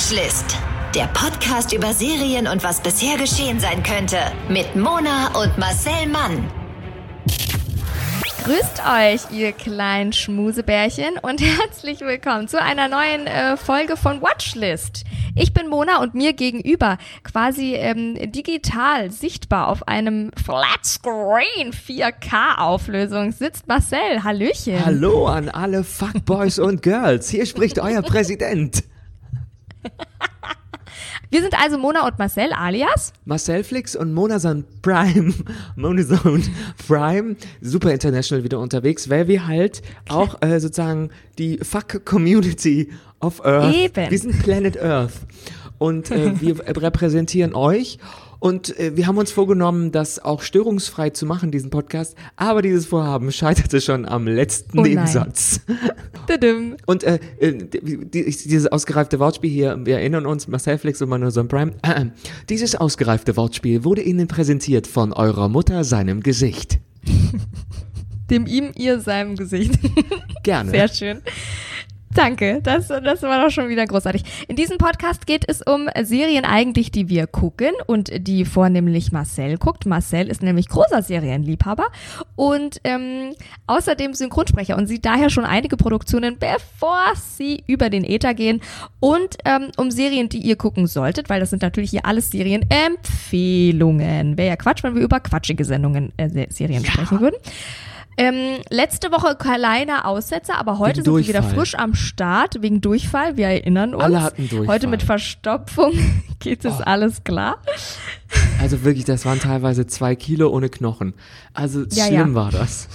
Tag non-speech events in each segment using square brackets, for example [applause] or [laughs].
Watchlist. Der Podcast über Serien und was bisher geschehen sein könnte. Mit Mona und Marcel Mann. Grüßt euch, ihr kleinen Schmusebärchen und [laughs] herzlich willkommen zu einer neuen äh, Folge von Watchlist. Ich bin Mona und mir gegenüber, quasi ähm, digital sichtbar auf einem Flatscreen 4K-Auflösung, sitzt Marcel. Hallöchen. Hallo an alle Fuckboys und Girls. Hier spricht euer Präsident. [laughs] Wir sind also Mona und Marcel alias Marcel Flix und Monason Prime, [laughs] Monason Prime, super international wieder unterwegs, weil wir halt auch äh, sozusagen die Fuck-Community of Earth, Eben. wir sind Planet Earth. Und äh, wir [laughs] repräsentieren euch und äh, wir haben uns vorgenommen, das auch störungsfrei zu machen, diesen Podcast, aber dieses Vorhaben scheiterte schon am letzten Oh. Nebensatz. Und äh, äh, die, dieses ausgereifte Wortspiel hier, wir erinnern uns, Marcel Flix und Manuson Prime, äh, [clears throat] dieses ausgereifte Wortspiel wurde Ihnen präsentiert von eurer Mutter seinem Gesicht. [laughs] dem ihm, ihr, seinem Gesicht. Gerne. Sehr schön. Danke, das, das war doch schon wieder großartig. In diesem Podcast geht es um Serien eigentlich, die wir gucken und die vornehmlich Marcel guckt. Marcel ist nämlich großer Serienliebhaber und ähm, außerdem Synchronsprecher und sieht daher schon einige Produktionen, bevor sie über den Äther gehen. Und ähm, um Serien, die ihr gucken solltet, weil das sind natürlich hier alles Serienempfehlungen. Wäre ja Quatsch, wenn wir über quatschige Sendungen, äh, Se- Serien sprechen würden. Ähm, letzte Woche kleiner Aussetzer, aber heute Wegen sind wir wieder Durchfall. frisch am Start wegen Durchfall. Wir erinnern uns. Alle hatten Durchfall. Heute mit Verstopfung [laughs] geht es Oh. alles klar. Also wirklich, das waren teilweise zwei Kilo ohne Knochen. Also Ja, schlimm ja. war das.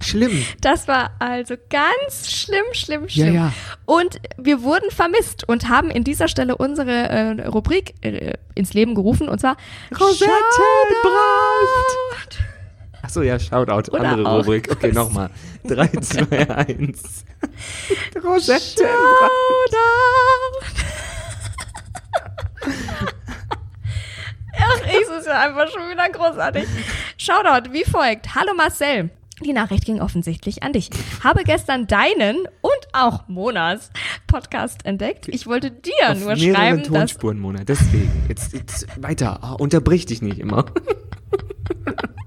Schlimm. Das war also ganz schlimm, schlimm, schlimm. Ja, ja. Und wir wurden vermisst und haben in dieser Stelle unsere äh, Rubrik äh, ins Leben gerufen und zwar Rosettenbraut. Shoutout. Achso, ja, Shoutout, Oder andere auch. Rubrik. Okay, nochmal. 3, 2, 1. Rosettenbraut. Ach, es ist ja einfach schon wieder großartig. Shoutout wie folgt. Hallo Marcel. Die Nachricht ging offensichtlich an dich. Habe gestern deinen und auch Monas Podcast entdeckt. Ich wollte dir Auf nur schreiben, dass Tonspuren, Mona. Deswegen. Jetzt, jetzt weiter. Ah, unterbrich dich nicht immer. [laughs]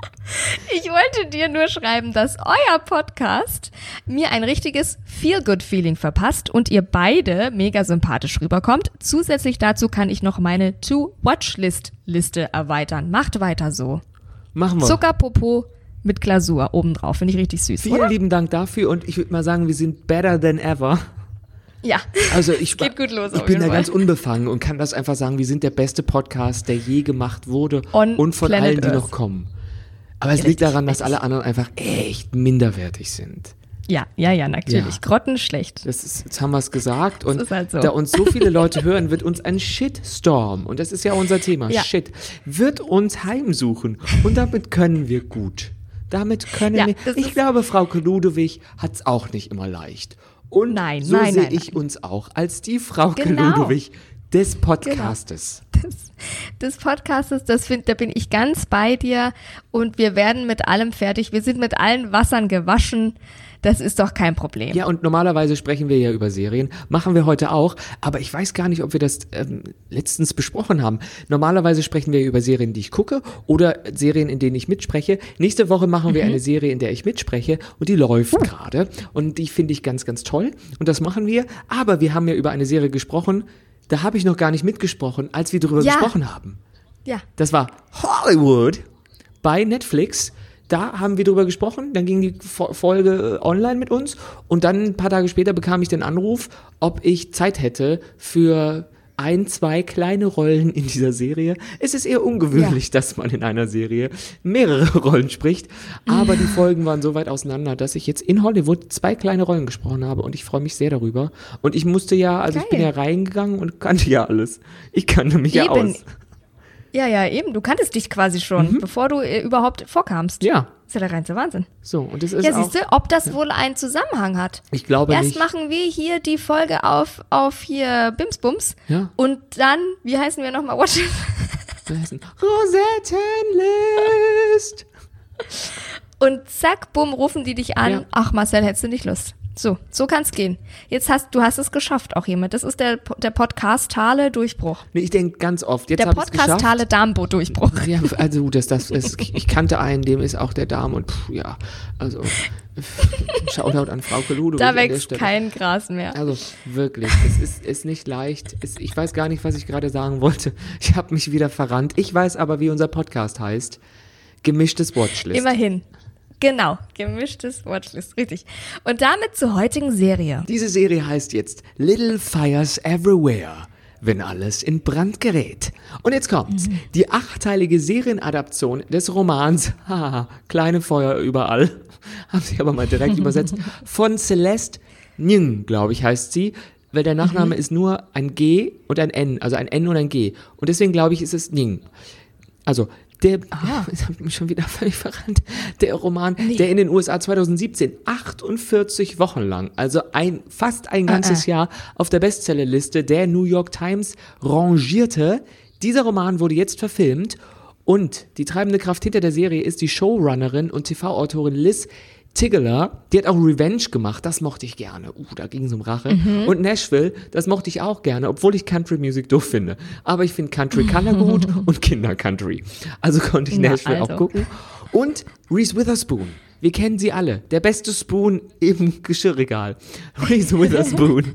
ich wollte dir nur schreiben, dass euer Podcast mir ein richtiges Feel-Good-Feeling verpasst und ihr beide mega sympathisch rüberkommt. Zusätzlich dazu kann ich noch meine To-Watch-List-Liste erweitern. Macht weiter so. Machen wir. Zuckerpopo mit Glasur obendrauf. Finde ich richtig süß, Vielen oder? lieben Dank dafür und ich würde mal sagen, wir sind better than ever. Ja. Also ich, [laughs] Geht gut los, ich bin da Fall. ganz unbefangen und kann das einfach sagen, wir sind der beste Podcast, der je gemacht wurde On und von Planet allen, die Earth. noch kommen. Aber es liegt daran, dass alle anderen einfach echt minderwertig sind. Ja, ja, ja, natürlich. Ja. Grottenschlecht. Das ist, jetzt haben wir es gesagt und halt so. da uns so viele Leute hören, wird uns ein Shitstorm, und das ist ja unser Thema, Ja. Shit, wird uns heimsuchen und damit können wir gut. Damit können Ja, wir, ich glaube, Frau Ludwig hat es auch nicht immer leicht. Und Nein, so nein, sehe nein, ich uns auch als die Frau Genau. Ludwig des Podcastes. Des, des Podcastes, das find, da bin ich ganz bei dir und wir werden mit allem fertig. Wir sind mit allen Wassern gewaschen. Das ist doch kein Problem. Ja, und normalerweise sprechen wir ja über Serien, machen wir heute auch, aber ich weiß gar nicht, ob wir das ähm, letztens besprochen haben. Normalerweise sprechen wir über Serien, die ich gucke oder Serien, in denen ich mitspreche. Nächste Woche machen wir eine Serie, in der ich mitspreche und die läuft gerade und die finde ich ganz, ganz toll und das machen wir. Aber wir haben ja über eine Serie gesprochen, da habe ich noch gar nicht mitgesprochen, als wir darüber Ja. gesprochen haben. Ja. Das war Hollywood bei Netflix. Da haben wir drüber gesprochen, dann ging die Fo- Folge äh, online mit uns und dann ein paar Tage später bekam ich den Anruf, ob ich Zeit hätte für ein, zwei kleine Rollen in dieser Serie. Es ist eher ungewöhnlich, dass man in einer Serie mehrere [laughs] Rollen spricht, aber die Folgen waren so weit auseinander, dass ich jetzt in Hollywood zwei kleine Rollen gesprochen habe und ich freue mich sehr darüber. Und ich musste ja, also ich bin Geil. ja reingegangen und kannte ja alles. Ich kannte mich ja Eben. aus. Ja, ja, eben. Du kanntest dich quasi schon, bevor du äh, überhaupt vorkamst. Mhm. Ja, Ist ja der reinste Wahnsinn. so und es ist Ja, auch siehst du, ob das wohl einen Zusammenhang hat. Ich glaube Erst nicht. machen wir hier die Folge auf, auf hier Bimsbums. Ja. Und dann, wie heißen wir nochmal? Watch? [laughs] Rosettenlist. Und zack, bumm, rufen die dich an. Ja. Ach, Marcel, hättest du nicht Lust? So, so kann's gehen. Jetzt hast du hast es geschafft, auch jemand. Das ist der, der Podcast-Tale Durchbruch. Nee, ich denke ganz oft, jetzt Der es geschafft. Podcast-Tale Darmbo-Durchbruch. Ja, also das, das ist, ich kannte einen, dem ist auch der Darm und pff, ja, also [laughs] Shoutout an Frau Ludwig Da wächst kein Gras mehr. Also wirklich, es ist, ist nicht leicht. Es, ich weiß gar nicht, was ich gerade sagen wollte. Ich habe mich wieder verrannt. Ich weiß aber, wie unser Podcast heißt. Gemischtes Watchlist. Immerhin. Genau, gemischtes Watchlist, richtig. Und damit zur heutigen Serie. Diese Serie heißt jetzt Little Fires Everywhere. Wenn alles in Brand gerät. Und jetzt kommt's. Die achteilige Serienadaption des Romans, [laughs] haha, kleine Feuer überall, [laughs] haben sie aber mal direkt [laughs] übersetzt, von Celeste Ning, glaube ich, heißt sie, weil der Nachname ist nur ein G und ein N, also ein N und ein G. Und deswegen glaube ich, ist es Ning. Also, der, [laughs] habe ich mich schon wieder völlig verrannt. Der Roman, der in den USA 2017 48 Wochen lang, also ein, fast ein ganzes Jahr auf der Bestsellerliste der New York Times rangierte. Dieser Roman wurde jetzt verfilmt und die treibende Kraft hinter der Serie ist die Showrunnerin und TV-Autorin Liz Tiggeler, die hat auch Revenge gemacht, das mochte ich gerne. Uh, da ging es um Rache. Und Nashville, das mochte ich auch gerne, obwohl ich Country Music doof finde. Aber ich finde Country Color gut [laughs] und Kinder Country. Also konnte ich Na, Nashville also. auch gucken. Und Reese Witherspoon. Wir kennen sie alle. Der beste Spoon im Geschirrregal. Reese Witherspoon.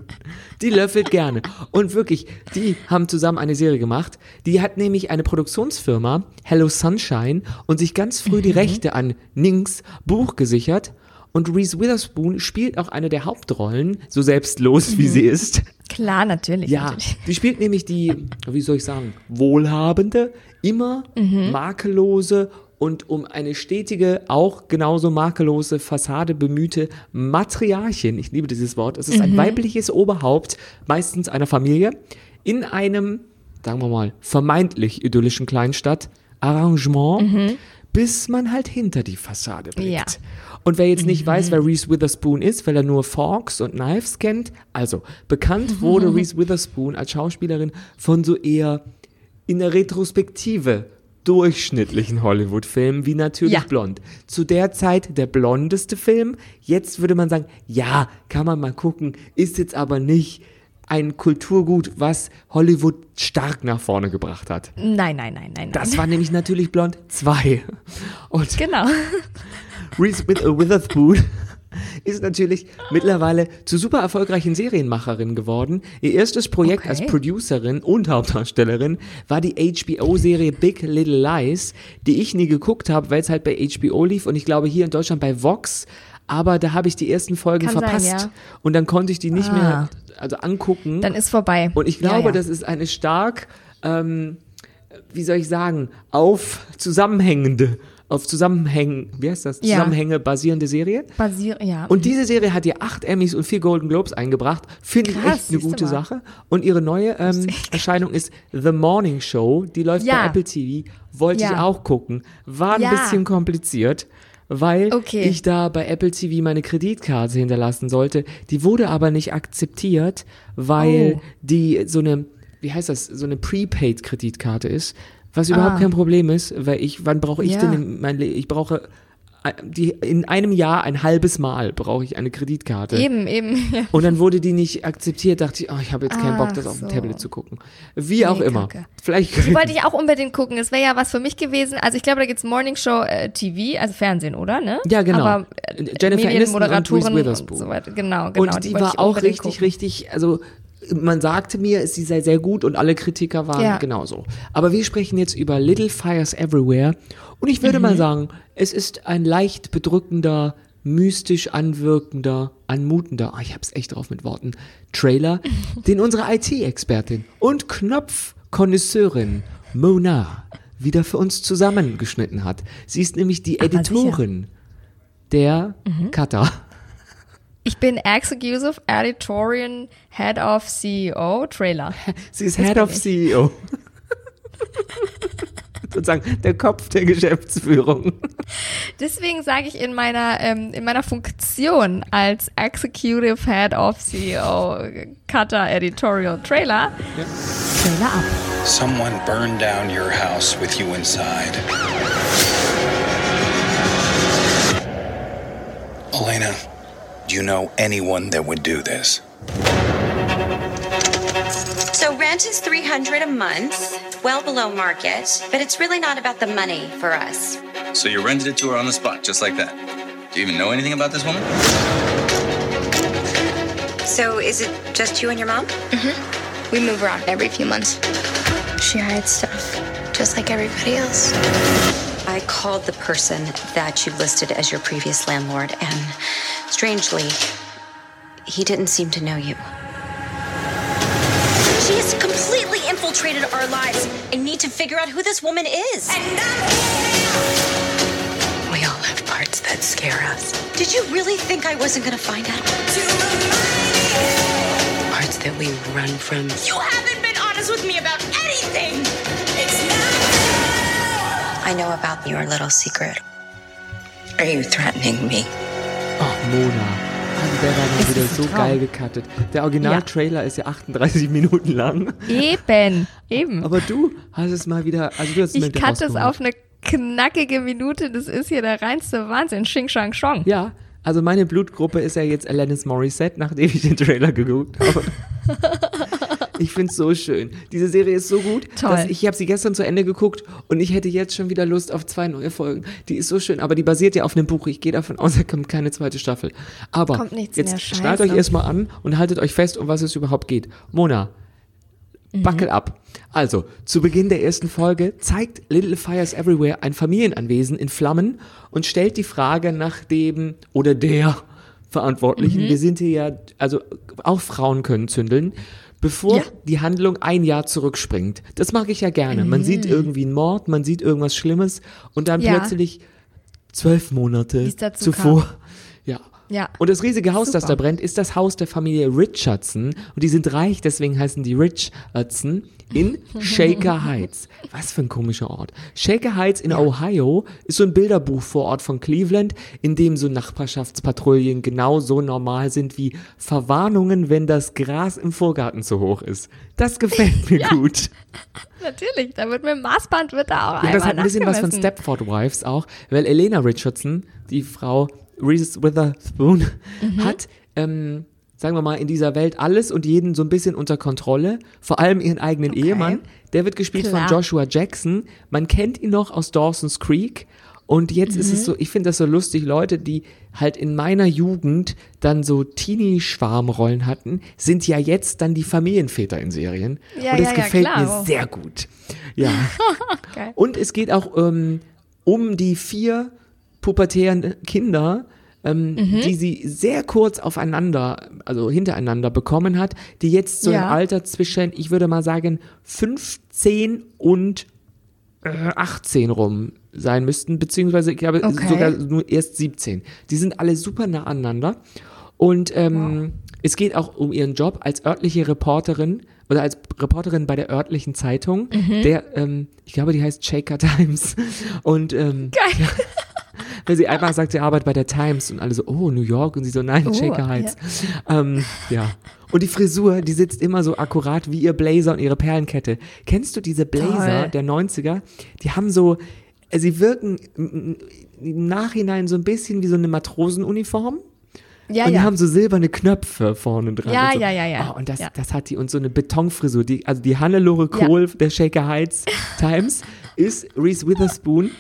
Die löffelt gerne. Und wirklich, die haben zusammen eine Serie gemacht. Die hat nämlich eine Produktionsfirma, Hello Sunshine, und sich ganz früh die Rechte an Nings Buch gesichert. Und Reese Witherspoon spielt auch eine der Hauptrollen, so selbstlos wie sie ist. Klar, natürlich. Ja, natürlich. die spielt nämlich die, wie soll ich sagen, wohlhabende, immer makellose und um eine stetige, auch genauso makellose Fassade bemühte Matriarchin. Ich liebe dieses Wort. Es ist ein weibliches Oberhaupt, meistens einer Familie, in einem, sagen wir mal, vermeintlich idyllischen Kleinstadt, Arrangement, bis man halt hinter die Fassade blickt. Ja. Und wer jetzt nicht weiß, wer Reese Witherspoon ist, weil er nur Forks und Knives kennt, also bekannt wurde [laughs] Reese Witherspoon als Schauspielerin von so eher in der Retrospektive durchschnittlichen Hollywood-Filmen wie natürlich Ja. Blond. Zu der Zeit der blondeste Film. Jetzt würde man sagen, ja, kann man mal gucken, ist jetzt aber nicht ein Kulturgut, was Hollywood stark nach vorne gebracht hat. Nein, nein, nein, nein. Das nein. war nämlich natürlich Blond 2. Und Genau. Reese With Witherspoon [laughs] ist natürlich mittlerweile zur super erfolgreichen Serienmacherin geworden. Ihr erstes Projekt Okay. als Producerin und Hauptdarstellerin war die HBO-Serie Big Little Lies, die ich nie geguckt habe, weil es halt bei HBO lief und ich glaube hier in Deutschland bei Vox. Aber da habe ich die ersten Folgen Kann sein, verpasst ja. und dann konnte ich die nicht Ah. mehr also angucken. Dann ist vorbei. Und ich glaube, ja, ja. das ist eine stark, ähm, wie soll ich sagen, auf zusammenhängende, auf Zusammenhängen, wie heißt das? Ja. Zusammenhänge basierende Serie. Basier ja. Und diese Serie hat ihr acht Emmys und vier Golden Globes eingebracht. Finde ich echt eine gute. Sache. Und ihre neue ähm, Erscheinung ist The Morning Show. Die läuft Ja. bei Apple TV. Wollte ich Ja. auch gucken. War ein Ja. bisschen kompliziert. Weil Okay. ich da bei Apple TV meine Kreditkarte hinterlassen sollte. Die wurde aber nicht akzeptiert, weil Oh. die so eine, wie heißt das, so eine Prepaid-Kreditkarte ist. Was überhaupt Ah. kein Problem ist, weil ich, wann brauche ich Ja. denn in mein Le Ich brauche äh, die, in einem Jahr ein halbes Mal brauche ich eine Kreditkarte. Eben, eben. [laughs] Ja. Und dann wurde die nicht akzeptiert, dachte ich, oh, ich habe jetzt keinen Bock, Ach das auf dem so. Tablet zu gucken. Wie auch Nee, immer. Kacke. Vielleicht Die wollte [laughs] ich auch unbedingt gucken. Das wäre ja was für mich gewesen. Also ich glaube, da gibt's Morning Show äh, TV, also Fernsehen, oder? Ne? Ja, genau. Aber äh, Jennifer Aniston und Reese Witherspoon. so weiter. Genau, genau. und die, wollte war auch richtig, gucken. richtig, also man sagte mir, sie sei sehr gut und alle Kritiker waren Ja. genauso. Aber wir sprechen jetzt über Little Fires Everywhere und ich würde Mhm. mal sagen, es ist ein leicht bedrückender, mystisch anwirkender, anmutender, ah, ich hab's echt drauf mit Worten, Trailer, [laughs] den unsere IT-Expertin und Knopfkonnoisseurin Mona wieder für uns zusammengeschnitten hat. Sie ist nämlich die Aber sicher. Editorin der Mhm. Cutter. Ich bin Executive Editorial Head of CEO Trailer. [laughs] Sie ist Head of CEO. Sozusagen [laughs] der Kopf der Geschäftsführung. Deswegen sage ich in meiner ähm, in meiner Funktion als Executive Head of CEO Cutter Editorial Trailer Trailer ab. Someone burned down your house with you inside. Elena, Do you know anyone that would do this? So rent is 300 a month, well below market, but it's really not about the money for us. So you rented it to her on the spot, just like that. Do you even know anything about this woman? So is it just you and your mom? Mm-hmm. We move around every few months. She hides stuff, just like everybody else. I called the person that you listed as your previous landlord, and strangely, he didn't seem to know you. She has completely infiltrated our lives. I need to figure out who this woman is. And not scale. We all have parts that scare us. Did you really think I wasn't gonna find out? Parts that we run from. You haven't been honest with me about anything! It's not I know about your little secret. Are you threatening me? Mona. Also der war mal Es wieder so Traum. geil gecuttet. Der Original-Trailer ist ja 38 [laughs] Minuten lang. Eben, eben. Aber du hast es mal wieder, also du hast es ich cut es auf eine knackige Minute. Das ist hier der reinste Wahnsinn. Xing Shang Shong. Ja, also meine Blutgruppe ist ja jetzt Alanis Morissette, nachdem ich den Trailer geguckt habe. [laughs] ich finde es so schön. Diese Serie ist so gut, Toll. ich habe sie gestern zu Ende geguckt und ich hätte jetzt schon wieder Lust auf zwei neue Folgen. Die ist so schön, aber die basiert ja auf einem Buch. Ich gehe davon aus, [laughs] da kommt keine zweite Staffel. Aber jetzt schnallt euch erstmal an und haltet euch fest, um was es überhaupt geht. Mona, Mhm. Buckle ab. Also, zu Beginn der ersten Folge zeigt Little Fires Everywhere ein Familienanwesen in Flammen und stellt die Frage nach dem oder der Verantwortlichen. Mhm. Wir sind hier ja, also auch Frauen können zündeln. Bevor Ja. die Handlung ein Jahr zurückspringt. Das mag ich ja gerne. Man sieht irgendwie einen Mord, man sieht irgendwas Schlimmes und dann Mhm. Ja. plötzlich zwölf Monate zuvor. Ja. Ja. Und das riesige Haus, das Super. da brennt, ist das Haus der Familie Richardson. Und die sind reich, deswegen heißen die Richardson in [laughs] Shaker Heights. Was für ein komischer Ort. Shaker Heights in Ohio ist so ein Bilderbuchvorort von Cleveland, in dem so Nachbarschaftspatrouillen genau so normal sind wie Verwarnungen, wenn das Gras im Vorgarten zu hoch ist. Das gefällt mir [laughs] gut. [laughs] Natürlich, da wird mit dem Maßband wird da auch Ja, das hat ein bisschen was von. Stepford Wives auch, weil Elena Richardson, die Frau Reese Witherspoon, Mhm. hat, ähm, sagen wir mal, in dieser Welt alles und jeden so ein bisschen unter Kontrolle, vor allem ihren eigenen Okay. Ehemann. Der wird gespielt Klar. von Joshua Jackson. Man kennt ihn noch aus Dawson's Creek. Und jetzt ist Mhm. es so, ich finde das so lustig, Leute, die halt in meiner Jugend dann so Teenie-Schwarmrollen hatten, sind ja jetzt dann die Familienväter in Serien. Ja, und das ja, ja, gefällt klar. mir sehr gut. Ja. [laughs] Geil. Und es geht auch ähm, um die vier pubertären Kinder, ähm, Mhm. die sie sehr kurz aufeinander, also hintereinander bekommen hat, die jetzt so Ja. im Alter zwischen, ich würde mal sagen, 15 und äh, 18 rum sein müssten, beziehungsweise ich glaube Okay. sogar nur erst 17. Die sind alle super nah aneinander. Und ähm, es geht auch um ihren Job als örtliche Reporterin oder als Reporterin bei der örtlichen Zeitung, Mhm. der, ähm, ich glaube, die heißt Shaker Times. Und ähm, Geil. Weil sie einfach sagt, sie arbeitet bei der Times und alle so, oh, New York und sie so, nein, Oh, Shaker Heights. Ähm, ja. Und die Frisur, die sitzt immer so akkurat wie ihr Blazer und ihre Perlenkette. Kennst du diese Blazer Toll. der 90er? Die haben so, äh, sie wirken im Nachhinein so ein bisschen wie so eine Matrosenuniform. Ja, und die ja. haben so silberne Knöpfe vorne dran. Ja, so. ja, ja, ja. Oh, und das, Ja. das hat die und so eine Betonfrisur. Die, also die Hannelore Ja. Kohl der Shaker Heights Times ist Reese Witherspoon.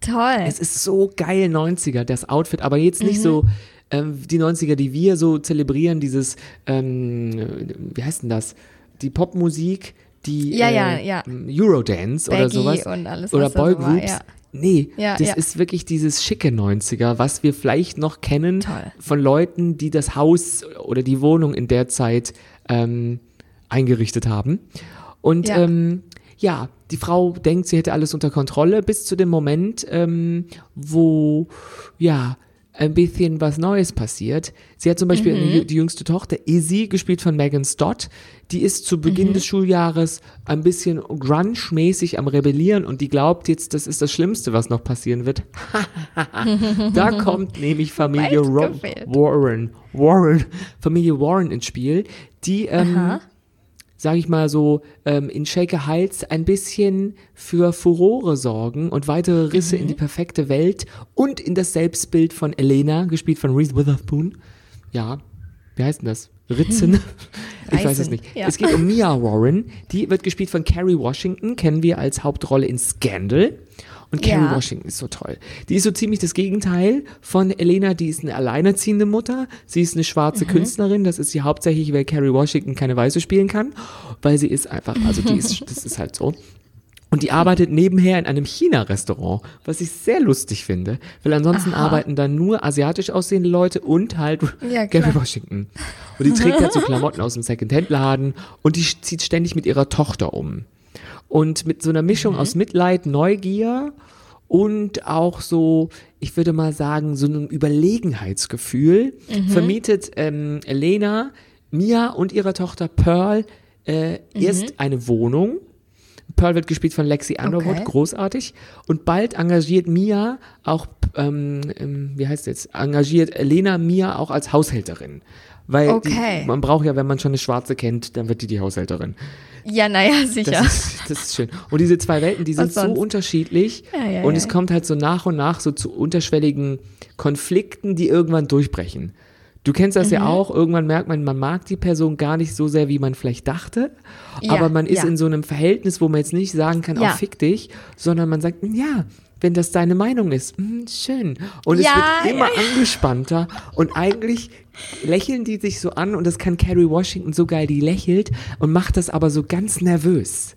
Toll. Es ist so geil 90er, das Outfit, aber jetzt nicht Mhm. so ähm, die 90er, die wir so zelebrieren, dieses, ähm, wie heißt denn das? Die Popmusik, die Ja, ja, äh, ja. Eurodance oder Baggy sowas. und alles, oder so Boygroups. ja. Nee, Ja, das ja. ist wirklich dieses schicke 90er, was wir vielleicht noch kennen Toll. von Leuten, die das Haus oder die Wohnung in der Zeit ähm, eingerichtet haben. Und Ja. ähm, ja, die Frau denkt, sie hätte alles unter Kontrolle, bis zu dem Moment, ähm, wo ja ein bisschen was Neues passiert. Sie hat zum Beispiel Mhm. die jüngste Tochter, Izzy, gespielt von Megan Stott, die ist zu Mhm. Beginn des Schuljahres ein bisschen grunge-mäßig am Rebellieren und die glaubt jetzt, das ist das Schlimmste, was noch passieren wird. [laughs] da kommt nämlich Familie. Warren, Warren, Familie Warren ins Spiel, die ähm, sage ich mal so, ähm, in Shaker Heights ein bisschen für Furore sorgen und weitere Risse in die perfekte Welt und in das Selbstbild von Elena, gespielt von Reese Witherspoon. ja, wie heißt denn das? Ritzen? [laughs] ich weiß es nicht. ja. Es geht um Mia Warren. Die wird gespielt von Carrie Washington, kennen wir als Hauptrolle in Scandal. Und Carrie Ja. Washington ist so toll. Die ist so ziemlich das Gegenteil von Elena. Die ist eine alleinerziehende Mutter. Sie ist eine schwarze Mhm. Künstlerin. Das ist sie hauptsächlich, weil Carrie Washington keine Weiße spielen kann. Weil sie ist einfach, also die ist, [laughs] das ist halt so. Und die arbeitet nebenher in einem China-Restaurant, was ich sehr lustig finde, weil ansonsten arbeiten da nur asiatisch aussehende Leute und halt Ja, Gary. Washington. Und die trägt halt so Klamotten aus dem Second-Hand-Laden und die zieht ständig mit ihrer Tochter um. Und mit so einer Mischung Mhm. aus Mitleid, Neugier und auch so, ich würde mal sagen, so einem Überlegenheitsgefühl Mhm. vermietet ähm, Elena, Mia und ihrer Tochter Pearl äh, Mhm. erst eine Wohnung. Pearl wird gespielt von Lexi Underwood, Okay. großartig. Und bald engagiert Mia auch, ähm, ähm, wie heißt jetzt, engagiert Elena Mia auch als Haushälterin. Weil Okay. die, man braucht ja, wenn man schon eine Schwarze kennt, dann wird die die Haushälterin. Ja, naja, sicher. Das ist, das ist schön. Und diese zwei Welten, die sind so unterschiedlich. Ja, ja, und ja. es kommt halt so nach und nach so zu unterschwelligen Konflikten, die irgendwann durchbrechen. Du kennst das Mhm. ja auch. Irgendwann merkt man, man mag die Person gar nicht so sehr, wie man vielleicht dachte. Aber man ist in so einem Verhältnis, wo man jetzt nicht sagen kann, auch fick dich, sondern man sagt, ja, wenn das deine Meinung ist, hm, schön. Und Ja, es wird immer ja, angespannter. Und eigentlich lächeln die sich so an und das kann Carrie Washington so geil, die lächelt und macht das aber so ganz nervös.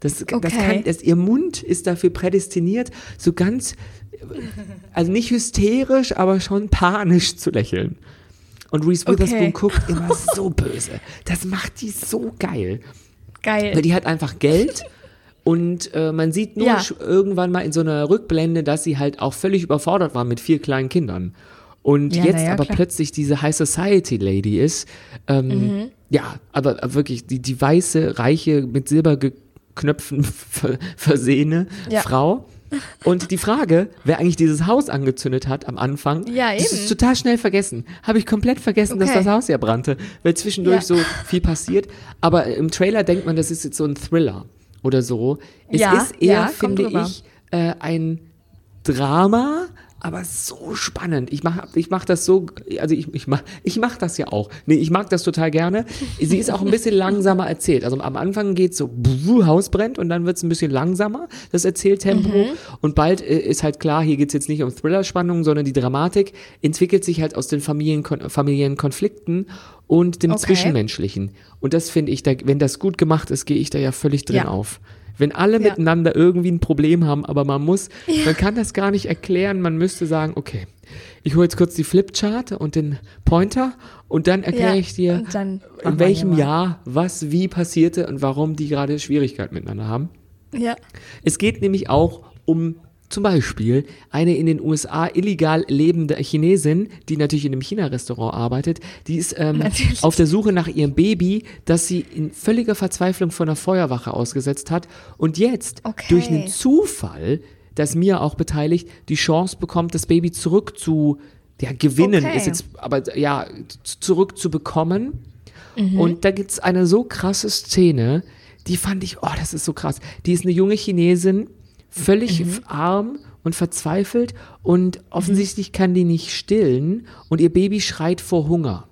Das, das Okay. kann, das, ihr Mund ist dafür prädestiniert, so ganz, also nicht hysterisch, aber schon panisch zu lächeln. Und Reese Witherspoon Okay. guckt immer [laughs] so böse. Das macht die so geil. Weil Geil. die hat einfach Geld und äh, man sieht nur Ja. irgendwann mal in so einer Rückblende, dass sie halt auch völlig überfordert war mit vier kleinen Kindern. Und Ja, jetzt ja, aber klar. plötzlich diese High Society Lady ist. Ähm, Mhm. Ja, aber wirklich die, die weiße, reiche, mit Silberknöpfen [laughs] ver versehene. Frau. Und die Frage, wer eigentlich dieses Haus angezündet hat am Anfang, Ja, das ist total schnell vergessen. Habe ich komplett vergessen, dass Okay. das Haus ja brannte, weil zwischendurch Ja. so viel passiert. Aber im Trailer denkt man, das ist jetzt so ein Thriller oder so. Es Ja, ist eher, ja, finde ich, äh, ein Drama, aber so spannend. Ich mache ich mach das so, also ich, ich mache ich mach das ja auch. Nee, ich mag das total gerne. Sie ist auch ein bisschen langsamer erzählt. Also am Anfang geht so, buh, Haus brennt und dann wird es ein bisschen langsamer, das Erzähltempo. Mhm. Und bald äh, ist halt klar, hier geht's jetzt nicht um Thriller-Spannung, sondern die Dramatik entwickelt sich halt aus den Familienkon familiären Konflikten und dem Okay. Zwischenmenschlichen. Und das finde ich, da, wenn das gut gemacht ist, gehe ich da ja völlig drin Ja. auf. Wenn alle Ja. miteinander irgendwie ein Problem haben, aber man muss, man kann das gar nicht erklären, man müsste sagen, okay, ich hole jetzt kurz die Flipchart und den Pointer und dann erkläre Ja, ich dir, in welchem. Jahr was wie passierte und warum die gerade Schwierigkeiten miteinander haben. Ja. Es geht nämlich auch um zum Beispiel eine in den USA illegal lebende Chinesin, die natürlich in einem China-Restaurant arbeitet, die ist ähm, [laughs] auf der Suche nach ihrem Baby, das sie in völliger Verzweiflung von der Feuerwache ausgesetzt hat und jetzt Okay. durch einen Zufall, das mir auch beteiligt, die Chance bekommt, das Baby zurück zu ja, gewinnen, Okay. ist jetzt aber ja z- zurück zu bekommen. Mhm. Und da gibt's eine so krasse Szene, die fand ich, oh, das ist so krass. Die ist eine junge Chinesin, völlig Mhm. arm und verzweifelt und offensichtlich kann die nicht stillen und ihr Baby schreit vor Hunger.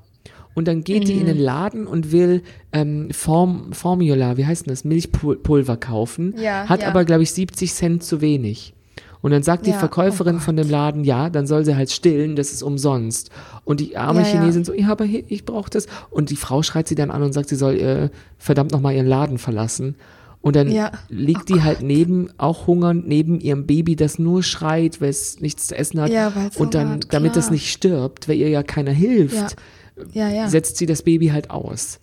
Und dann geht die in Mhm. den Laden und will ähm, Form, Formula, wie heißt denn das, Milchpulver kaufen, Ja, hat ja. aber, glaube ich, 70 Cent zu wenig. Und dann sagt die Ja, Verkäuferin oh von dem Laden, ja, dann soll sie halt stillen, das ist umsonst. Und die arme Ja, ja. Chinesin so, ja, aber ich brauche das. Und die Frau schreit sie dann an und sagt, sie soll äh, verdammt nochmal ihren Laden verlassen. Und dann Ja. liegt Oh die halt neben, auch hungernd, neben ihrem Baby, das nur schreit, weil es nichts zu essen hat. Ja, und dann, hat, damit das nicht stirbt, weil ihr ja keiner hilft, Ja. Setzt sie das Baby halt aus.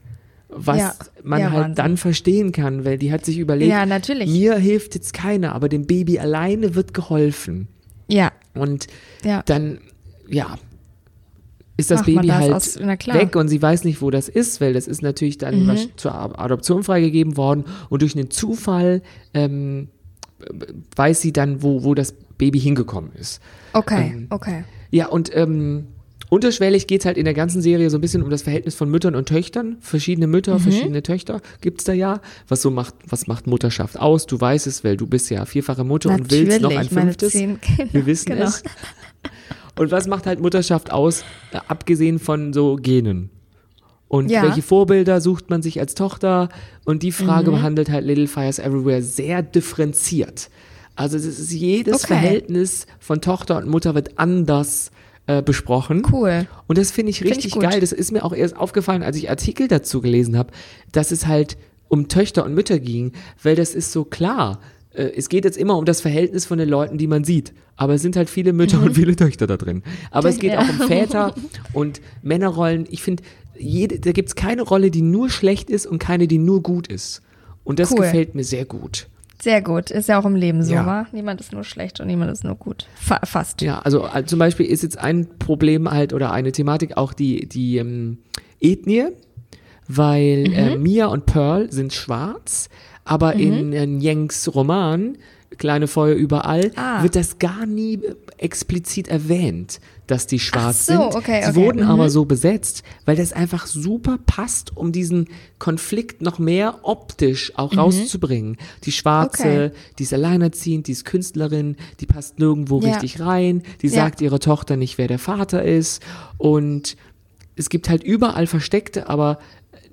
Was man halt Wahnsinn. dann verstehen kann, weil die hat sich überlegt, Ja, natürlich. mir hilft jetzt keiner, aber dem Baby alleine wird geholfen. Ja. Und Ja. dann, ja, ist das man Baby halt aus- weg und sie weiß nicht, wo das ist, weil das ist natürlich dann Mhm. zur Adoption freigegeben worden und durch einen Zufall ähm, weiß sie dann, wo, wo das Baby hingekommen ist. Okay, Ähm, okay. Ja, und ähm, unterschwellig geht es halt in der ganzen Serie so ein bisschen um das Verhältnis von Müttern und Töchtern. Verschiedene Mütter, Mhm. verschiedene Töchter gibt's da ja. Was so macht, was macht Mutterschaft aus? Du weißt es, weil du bist ja vierfache Mutter und willst noch ein Natürlich, fünftes. zehn Kinder, Wir wissen genau. es. Und was macht halt Mutterschaft aus, äh, abgesehen von so Genen? Und Ja. welche Vorbilder sucht man sich als Tochter? Und die Frage Mhm. behandelt halt Little Fires Everywhere sehr differenziert. Also es ist jedes Okay. Verhältnis von Tochter und Mutter wird anders äh, besprochen. Cool. Und das finde ich Find ich richtig geil. Das ist mir auch erst aufgefallen, als ich Artikel dazu gelesen habe, dass es halt um Töchter und Mütter ging, weil das ist so klar. Äh, Es geht jetzt immer um das Verhältnis von den Leuten, die man sieht. Aber es sind halt viele Mütter und viele Töchter da drin. Aber es geht Ja. auch um Väter [laughs] und Männerrollen. Ich finde, da gibt es keine Rolle, die nur schlecht ist und keine, die nur gut ist. Und das Cool. gefällt mir sehr gut. Sehr gut. Ist ja auch im Leben so, Ja. wa? Niemand ist nur schlecht und niemand ist nur gut. Fa fast. Ja, also äh, zum Beispiel ist jetzt ein Problem halt oder eine Thematik auch die, die ähm, Ethnie, weil äh, Mia und Pearl sind schwarz, aber in, in Yanks Roman Kleine Feuer überall Ah. wird das gar nie explizit erwähnt, dass die schwarz so, sind. okay, Sie okay. wurden Mhm. aber so besetzt, weil das einfach super passt, um diesen Konflikt noch mehr optisch auch rauszubringen. Die Schwarze, Mhm. Okay. die ist alleinerziehend, die ist Künstlerin, die passt nirgendwo Ja. richtig rein, die Ja. sagt ihrer Tochter nicht, wer der Vater ist und es gibt halt überall versteckte, aber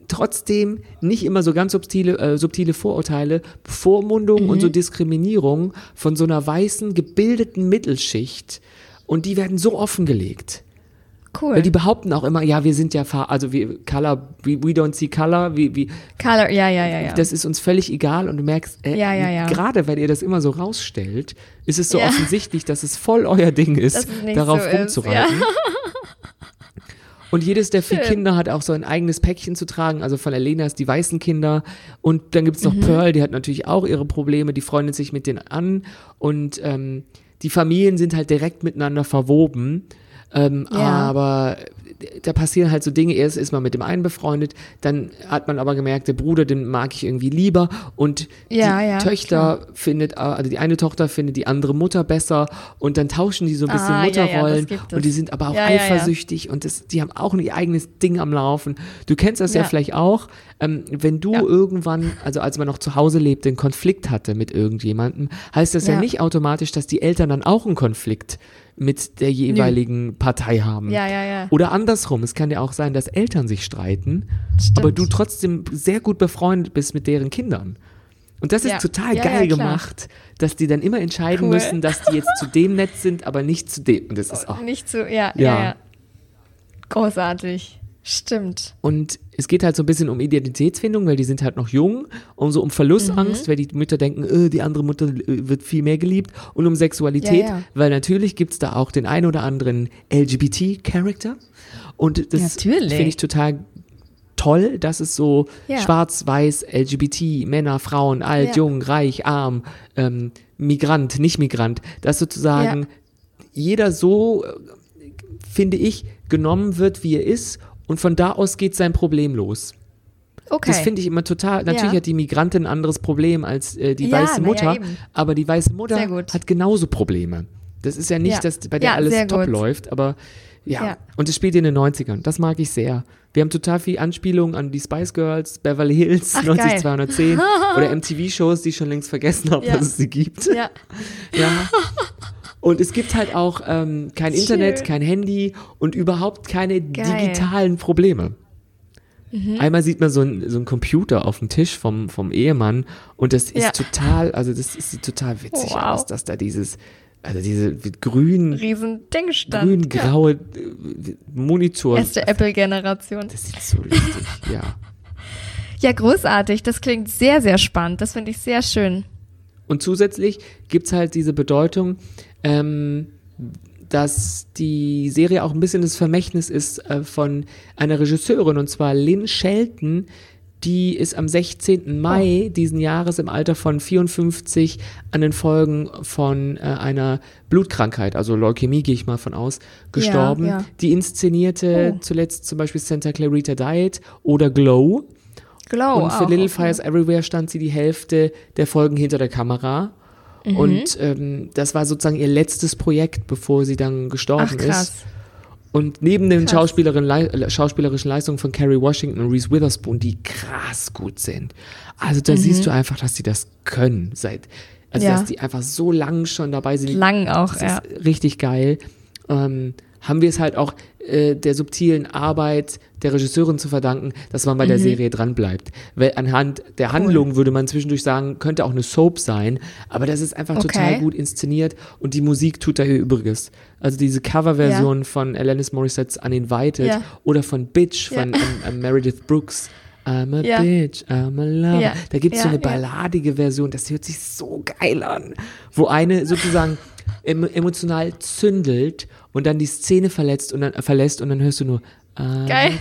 trotzdem nicht immer so ganz subtile, äh, subtile Vorurteile, Bevormundung und so Mhm. Diskriminierung von so einer weißen, gebildeten Mittelschicht und die werden so offengelegt. Cool. Weil die behaupten auch immer, ja, wir sind ja, also wir, Color, we, we don't see Color, wie, wie, Color, ja, ja, ja, ja. das ist uns völlig egal und du merkst, äh, Ja, ja, ja. gerade weil ihr das immer so rausstellt, ist es so Ja. offensichtlich, dass es voll euer Ding ist, darauf so ist, rumzureiten. [laughs] Und jedes der vier. Kinder hat auch so ein eigenes Päckchen zu tragen. Also von Elena ist die weißen Kinder. Und dann gibt's Mhm. noch Pearl, die hat natürlich auch ihre Probleme, die freundet sich mit denen an. Und ähm, die Familien sind halt direkt miteinander verwoben. Ähm, Ja. Aber da passieren halt so Dinge. Erst ist man mit dem einen befreundet, dann hat man aber gemerkt, der Bruder, den mag ich irgendwie lieber. Und Ja, die ja, Töchter findet, äh, also die eine Tochter findet die andere Mutter besser. Und dann tauschen die so ein bisschen Ah, ja, das Mutterrollen. und die sind aber auch eifersüchtig und das, die haben auch ein eigenes Ding am Laufen. Du kennst das ja, vielleicht auch, ähm, wenn du irgendwann, also als man noch zu Hause lebte, einen Konflikt hatte mit irgendjemandem, heißt das ja, Ja. nicht automatisch, dass die Eltern dann auch einen Konflikt mit der jeweiligen Partei haben. Ja, ja, ja. Oder andersrum, es kann ja auch sein, dass Eltern sich streiten, Stimmt. aber du trotzdem sehr gut befreundet bist mit deren Kindern. Und das ist Ja. total Ja, geil ja, gemacht, dass die dann immer entscheiden Cool. müssen, dass die jetzt zu dem nett sind, aber nicht zu dem. Und das ist [laughs] auch Nicht ja, Ja. ja. Großartig. Stimmt. Und es geht halt so ein bisschen um Identitätsfindung, weil die sind halt noch jung, um so um Verlustangst, weil die Mütter denken, äh, die andere Mutter äh, wird viel mehr geliebt. Und um Sexualität, Ja, ja. weil natürlich gibt's da auch den ein oder anderen LGBT-Charakter und das finde ich total toll, dass es so Ja. schwarz, weiß, LGBT, Männer, Frauen, alt, jung, reich, arm, ähm, Migrant, nicht Migrant, dass sozusagen jeder so, äh, finde ich, genommen wird, wie er ist und von da aus geht sein Problem los. Okay. Das finde ich immer total. Natürlich Ja. hat die Migrantin ein anderes Problem als äh, die Ja, weiße ja, Mutter, eben. aber die weiße Mutter hat genauso Probleme. Das ist ja nicht, Ja. dass bei der Ja, alles top gut. läuft, aber ja. Ja. Und es spielt in den 90ern. Das mag ich sehr. Wir haben total viel Anspielungen an die Spice Girls, Beverly Hills, Ach, geil. 90210 [laughs] oder MTV-Shows, die ich schon längst vergessen habe, Ja. dass es sie gibt. ja. Ja. [laughs] Und es gibt halt auch ähm, kein Internet, Schön. kein Handy und überhaupt keine Geil. Mhm. digitalen Probleme. Einmal sieht man so einen so Computer auf dem Tisch vom, vom Ehemann und das ist Ja. total, also das ist, sieht total witzig Wow. aus, dass da dieses, also diese grün, Riesen Ding stand. grün-graue äh, Monitor. Erste Apple-Generation. Das sieht so lustig, ja. Ja, großartig. Das klingt sehr, sehr spannend. Das finde ich sehr schön. Und zusätzlich gibt's halt diese Bedeutung, ähm, dass die Serie auch ein bisschen das Vermächtnis ist äh, von einer Regisseurin, und zwar Lynn Shelton. Die ist am 16. Mai diesen Jahres im Alter von 54 an den Folgen von äh, einer Blutkrankheit, also Leukämie gehe ich mal von aus, gestorben. ja. Die inszenierte Oh. zuletzt zum Beispiel Santa Clarita Diet oder Glow. Glow Und für auch, Little okay. Fires Everywhere stand sie die Hälfte der Folgen hinter der Kamera. Mhm. Und ähm, das war sozusagen ihr letztes Projekt, bevor sie dann gestorben Ach, krass. ist. Und neben den. Schauspielerin, lei- schauspielerischen Leistungen von Kerry Washington und Reese Witherspoon, die krass gut sind. Also da siehst du einfach, dass sie das können. Seit, also Mhm. Ja. dass die einfach so lang schon dabei sind. Lang auch, das ja. ist richtig geil. ähm, haben wir es halt auch äh, der subtilen Arbeit der Regisseurin zu verdanken, dass man bei der Mhm. Serie dranbleibt. Weil anhand der Handlung würde man zwischendurch sagen, könnte auch eine Soap sein, aber das ist einfach Okay. total gut inszeniert und die Musik tut da ihr Übriges. Also diese Coverversion von Alanis Morissette's Uninvited Ja. oder von Bitch Ja. von ähm, ähm, Meredith Brooks. I'm a Ja. bitch, I'm a lover. Ja. Da gibt es so Ja, eine ja. balladige Version, das hört sich so geil an, wo eine sozusagen emotional zündelt und dann die Szene verletzt und dann äh, verlässt und dann hörst du nur Geil.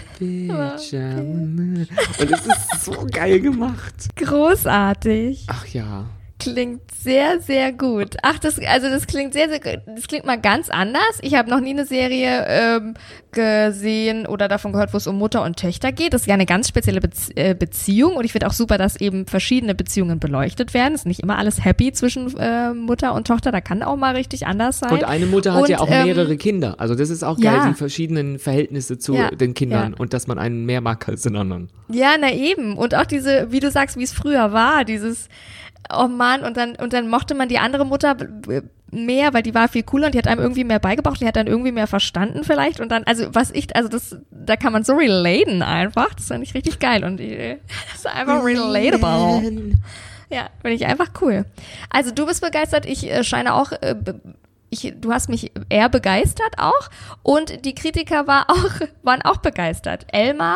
und es ist so geil gemacht. Großartig. Ach ja. Klingt sehr, sehr gut. Ach, das, also das klingt sehr, sehr gut. Das klingt mal ganz anders. Ich habe noch nie eine Serie ähm, gesehen oder davon gehört, wo es um Mutter und Töchter geht. Das ist ja eine ganz spezielle Bezie äh, Beziehung und ich finde auch super, dass eben verschiedene Beziehungen beleuchtet werden. Es ist nicht immer alles happy zwischen äh, Mutter und Tochter. Da kann auch mal richtig anders sein. Und eine Mutter hat Und, ja auch ähm, mehrere Kinder. Also das ist auch ja. geil, die verschiedenen Verhältnisse zu Ja, den Kindern ja. und dass man einen mehr mag als den anderen. Ja, na eben. Und auch diese, wie du sagst, wie es früher war, dieses, oh Mann, und dann, und dann mochte man die andere Mutter mehr, weil die war viel cooler und die hat einem irgendwie mehr beigebracht, die hat dann irgendwie mehr verstanden vielleicht und dann, also was ich, also das, da kann man so relaten einfach, das fand ich richtig geil und äh, [laughs] das ist einfach relatable. Ja, finde ich einfach cool. Also du bist begeistert, ich äh, scheine auch, äh, ich, du hast mich eher begeistert auch und die Kritiker war auch, [laughs] waren auch begeistert. Elmar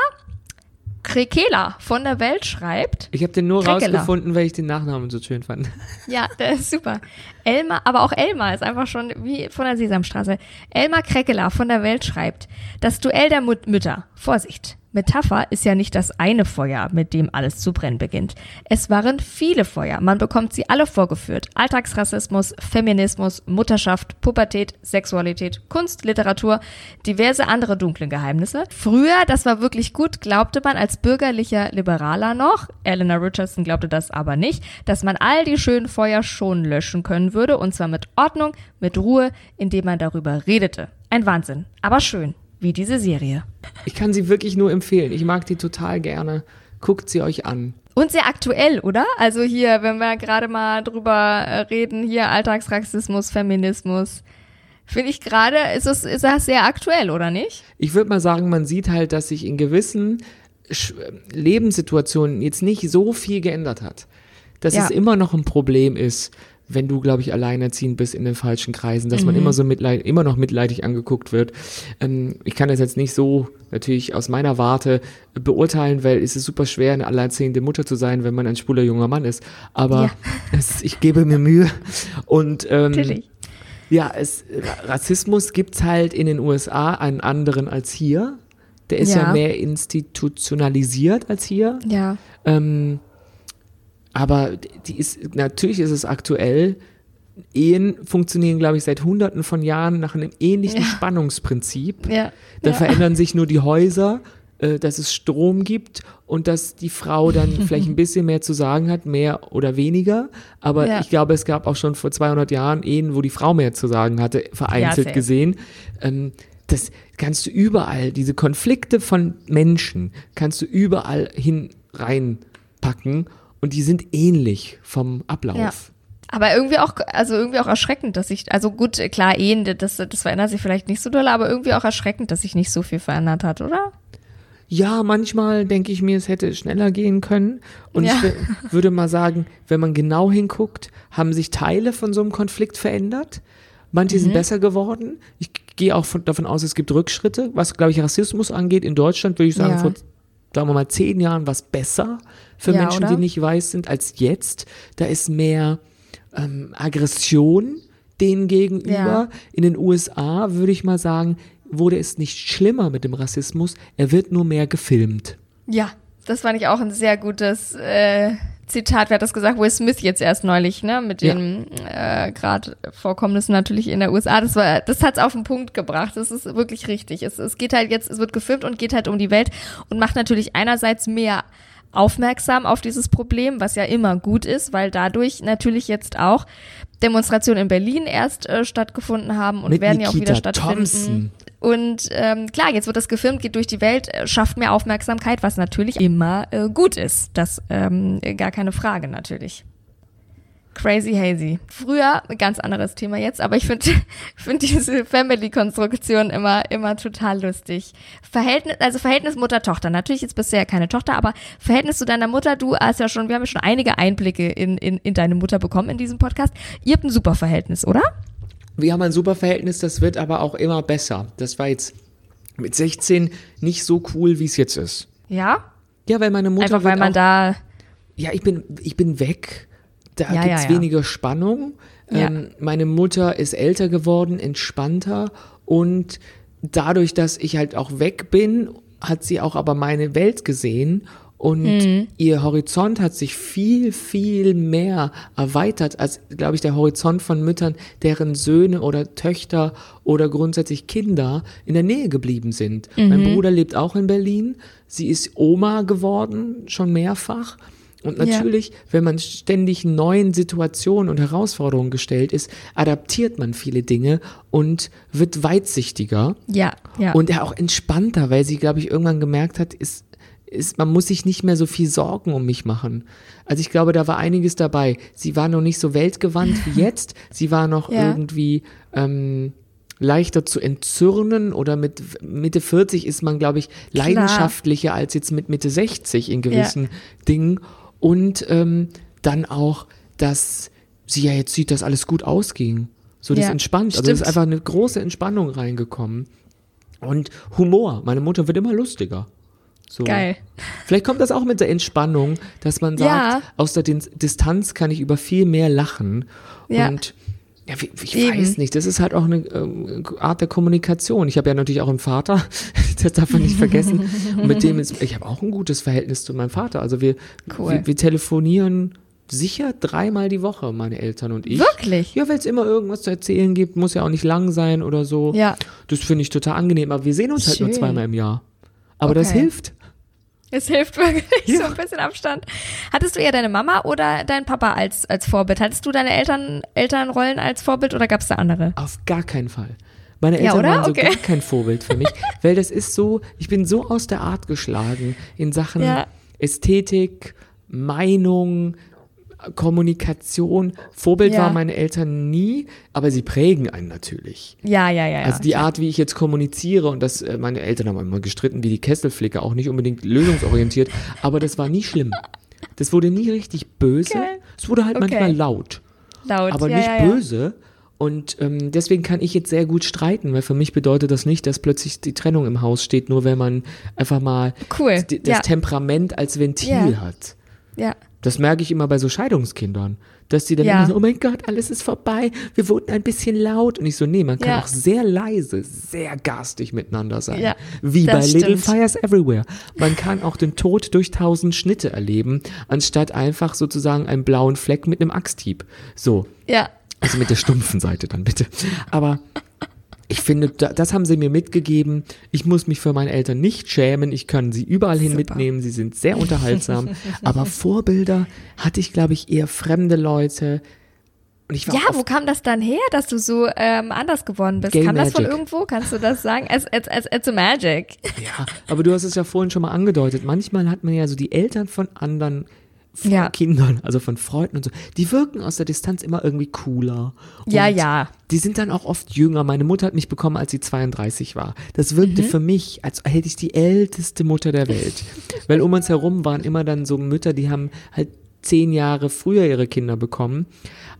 Krekela von der Welt schreibt, Ich habe den nur Kreckela. rausgefunden, weil ich den Nachnamen so schön fand. ja, der ist super. Elmar, aber auch Elmar ist einfach schon wie von der Sesamstraße. Elmar Krekela von der Welt schreibt, das Duell der Mut Mütter. Vorsicht. Metapher ist ja nicht das eine Feuer, mit dem alles zu brennen beginnt. Es waren viele Feuer. Man bekommt sie alle vorgeführt. Alltagsrassismus, Feminismus, Mutterschaft, Pubertät, Sexualität, Kunst, Literatur, diverse andere dunkle Geheimnisse. Früher, das war wirklich gut, glaubte man als bürgerlicher Liberaler noch, Eleanor Richardson glaubte das aber nicht, dass man all die schönen Feuer schon löschen können würde und zwar mit Ordnung, mit Ruhe, indem man darüber redete. Ein Wahnsinn, aber schön, wie diese Serie. Ich kann sie wirklich nur empfehlen. Ich mag die total gerne. Guckt sie euch an. Und sehr aktuell, oder? Also hier, wenn wir gerade mal drüber äh, reden, hier Alltagsrassismus, Feminismus, finde ich gerade, ist es ist das sehr aktuell, oder nicht? Ich würde mal sagen, man sieht halt, dass sich in gewissen Lebenssituationen jetzt nicht so viel geändert hat. Dass Ja. es immer noch ein Problem ist, wenn du, glaube ich, alleinerziehend bist in den falschen Kreisen, dass man immer so mitleid, immer noch mitleidig angeguckt wird. Ähm, ich kann das jetzt nicht so natürlich aus meiner Warte beurteilen, weil es ist super schwer, eine alleinerziehende Mutter zu sein, wenn man ein schwuler junger Mann ist. Aber Ja. [laughs] es, ich gebe mir Mühe. Und ähm, Natürlich. ja, es, Ra- Rassismus gibt's halt in den USA einen anderen als hier. Der ist ja, Ja. mehr institutionalisiert als hier. Ja. Ähm, aber die ist, natürlich ist es aktuell. Ehen funktionieren, glaube ich, seit hunderten von Jahren nach einem ähnlichen Ja. Spannungsprinzip. Ja. Da ja. verändern sich nur die Häuser, äh, dass es Strom gibt und dass die Frau dann [laughs] vielleicht ein bisschen mehr zu sagen hat, mehr oder weniger. Aber Ja. ich glaube, es gab auch schon vor 200 Jahren Ehen, wo die Frau mehr zu sagen hatte, vereinzelt gesehen. Ähm, das kannst du überall, diese Konflikte von Menschen, kannst du überall hin reinpacken und die sind ähnlich vom Ablauf. Ja. Aber irgendwie auch, also irgendwie auch erschreckend, dass sich, also gut, klar, Ehen, das, das verändert sich vielleicht nicht so doll, aber irgendwie auch erschreckend, dass sich nicht so viel verändert hat, oder? Ja, manchmal denke ich mir, es hätte schneller gehen können. Und Ja. ich wür- würde mal sagen, wenn man genau hinguckt, haben sich Teile von so einem Konflikt verändert. Manche Mhm. sind besser geworden. Ich gehe auch von, davon aus, es gibt Rückschritte. Was, glaube ich, Rassismus angeht, in Deutschland würde ich sagen, Ja. vor, sagen wir mal, zehn Jahren war es besser für Ja, Menschen, oder? die nicht weiß sind, als jetzt. Da ist mehr ähm, Aggression denen gegenüber. Ja. In den USA würde ich mal sagen, wurde es nicht schlimmer mit dem Rassismus, er wird nur mehr gefilmt. Ja, das fand ich auch ein sehr gutes äh, Zitat. Wer hat das gesagt? Will Smith jetzt erst neulich, ne? Mit Ja. den äh, gerade Vorkommnissen natürlich in der USA. Das war, das hat's auf den Punkt gebracht. Das ist wirklich richtig. Es, es geht halt jetzt, es wird gefilmt und geht halt um die Welt und macht natürlich einerseits mehr aufmerksam auf dieses Problem, was ja immer gut ist, weil dadurch natürlich jetzt auch Demonstrationen in Berlin erst äh, stattgefunden haben und Mit werden ja auch wieder Nikita stattfinden. Thompson. Und ähm, klar, jetzt wird das gefilmt, geht durch die Welt, äh, schafft mehr Aufmerksamkeit, was natürlich immer äh, gut ist. Das ähm, gar keine Frage natürlich. Crazy Hazy. Früher, ganz anderes Thema jetzt, aber ich finde [laughs] find diese Family-Konstruktion immer, immer total lustig. Verhältnis, also Verhältnis Mutter-Tochter. Natürlich ist bisher keine Tochter, aber Verhältnis zu deiner Mutter, du hast ja schon, wir haben ja schon einige Einblicke in, in, in deine Mutter bekommen in diesem Podcast. Ihr habt ein super Verhältnis, oder? Wir haben ein super Verhältnis, das wird aber auch immer besser. Das war jetzt mit 16 nicht so cool, wie es jetzt ist. Ja? Ja, weil meine Mutter Einfach weil man da, ja, ich bin, ich bin weg. Da Ja, gibt's ja, ja. weniger Spannung. Ähm, meine Mutter ist älter geworden, entspannter und dadurch, dass ich halt auch weg bin, hat sie auch aber meine Welt gesehen und Mhm. ihr Horizont hat sich viel, viel mehr erweitert als, glaube ich, der Horizont von Müttern, deren Söhne oder Töchter oder grundsätzlich Kinder in der Nähe geblieben sind. Mein Mhm. Bruder lebt auch in Berlin. Sie ist Oma geworden, schon mehrfach. Und Ja. natürlich, wenn man ständig neuen Situationen und Herausforderungen gestellt ist, adaptiert man viele Dinge und wird weitsichtiger ja, ja. und ja auch entspannter, weil sie, glaube ich, irgendwann gemerkt hat, ist, ist, man muss sich nicht mehr so viel Sorgen um mich machen. Also ich glaube, da war einiges dabei. Sie war noch nicht so weltgewandt wie [laughs] jetzt. Sie war noch Ja. irgendwie ähm, leichter zu entzürnen oder mit Mitte 40 ist man, glaube ich, leidenschaftlicher als jetzt mit Mitte 60 in gewissen Dingen. Und ähm, dann auch, dass sie ja jetzt sieht, dass alles gut ausging. So das Ja, entspannt. Also es ist stimmt. einfach eine große Entspannung reingekommen. Und Humor. Meine Mutter wird immer lustiger. So. Geil. Vielleicht kommt das auch mit der Entspannung, dass man sagt, Ja. aus der Dis- Distanz kann ich über viel mehr lachen. Ja. Und ja, ich Eben. weiß nicht, das ist halt auch eine ähm, Art der Kommunikation. Ich habe ja natürlich auch einen Vater, [laughs] das darf man nicht vergessen. Und mit dem ist, ich habe auch ein gutes Verhältnis zu meinem Vater. Also wir, Cool. wir, wir telefonieren sicher dreimal die Woche, meine Eltern und ich. Wirklich? Ja, weil es immer irgendwas zu erzählen gibt, muss ja auch nicht lang sein oder so. Ja. Das finde ich total angenehm, aber wir sehen uns halt nur Schön. zweimal im Jahr. Aber das Okay. hilft. Es hilft wirklich, Ja. so ein bisschen Abstand. Hattest du eher deine Mama oder deinen Papa als, als Vorbild? Hattest du deine Eltern, Elternrollen als Vorbild oder gab es da andere? Auf gar keinen Fall. Meine Ja, Eltern oder? waren so Okay. gar kein Vorbild für mich, [laughs] weil das ist so, ich bin so aus der Art geschlagen in Sachen Ja. Ästhetik, Meinung, Kommunikation. Vorbild Ja. waren meine Eltern nie, aber sie prägen einen natürlich. Ja, ja, ja. ja. Also die Art, wie ich jetzt kommuniziere und das, äh, meine Eltern haben immer gestritten wie die Kesselflicker, auch nicht unbedingt lösungsorientiert, [laughs] aber das war nie schlimm. Das wurde nie richtig böse. Geil. Es wurde halt Okay. manchmal laut Laut. aber ja, nicht ja, ja. böse. Und ähm, deswegen kann ich jetzt sehr gut streiten, weil für mich bedeutet das nicht, dass plötzlich die Trennung im Haus steht, nur wenn man einfach mal Cool, das ja. Temperament als Ventil Ja. hat. Ja. Das merke ich immer bei so Scheidungskindern, dass die dann Ja. immer so, oh mein Gott, alles ist vorbei, wir wurden ein bisschen laut. Und ich so, nee, man kann Ja. auch sehr leise, sehr garstig miteinander sein. Ja, Wie bei Little stimmt. Fires Everywhere. Man kann auch den Tod durch tausend Schnitte erleben, anstatt einfach sozusagen einen blauen Fleck mit einem Axthieb. So. Ja. Also mit der stumpfen Seite dann bitte. Aber ich finde, da, das haben sie mir mitgegeben. Ich muss mich für meine Eltern nicht schämen. Ich kann sie überall hin Super. mitnehmen. Sie sind sehr unterhaltsam. [laughs] Aber Vorbilder hatte ich, glaube ich, eher fremde Leute. Und ich war Ja, wo kam das dann her, dass du so ähm, anders geworden bist? Gay kam das von Magic. irgendwo? Kannst du das sagen? It's, it's, it's, it's a magic. Ja, aber du hast es ja vorhin schon mal angedeutet. Manchmal hat man ja so die Eltern von anderen von Ja. Kindern, also von Freunden und so, die wirken aus der Distanz immer irgendwie cooler. Ja, und ja. Die sind dann auch oft jünger. Meine Mutter hat mich bekommen, als sie 32 war. Das wirkte Mhm. für mich, als hätte ich die älteste Mutter der Welt. [laughs] Weil um uns herum waren immer dann so Mütter, die haben halt zehn Jahre früher ihre Kinder bekommen.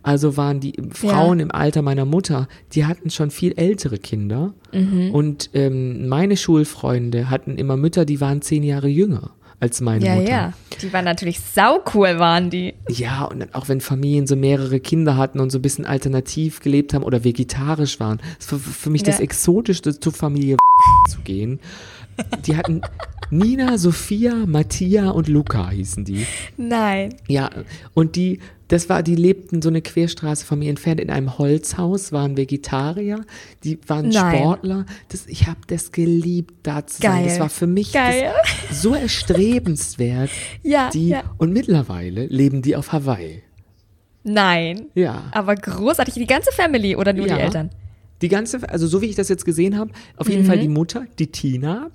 Also waren die Frauen im Alter meiner Mutter, die hatten schon viel ältere Kinder. Mhm. Und ähm, meine Schulfreunde hatten immer Mütter, die waren zehn Jahre jünger als meine Ja, Mutter. ja. Die waren natürlich saucool, waren die. Ja, und dann auch wenn Familien so mehrere Kinder hatten und so ein bisschen alternativ gelebt haben oder vegetarisch waren. Das war für mich das Ja. Exotischste, zur Familie [laughs] zu gehen. Die hatten Nina, Sophia, Mattia und Luca hießen die. Nein. Ja, und die, das war, die lebten so eine Querstraße von mir entfernt in einem Holzhaus, waren Vegetarier, die waren Nein. Sportler. Das, ich habe das geliebt, da zu sein. Geil. Das war für mich so erstrebenswert. [laughs] Ja, die, ja. Und mittlerweile leben die auf Hawaii. Nein. Ja. Aber großartig. Die ganze Family oder nur Ja. die Eltern? Die ganze, also so wie ich das jetzt gesehen habe, auf jeden Fall die Mutter, die Tina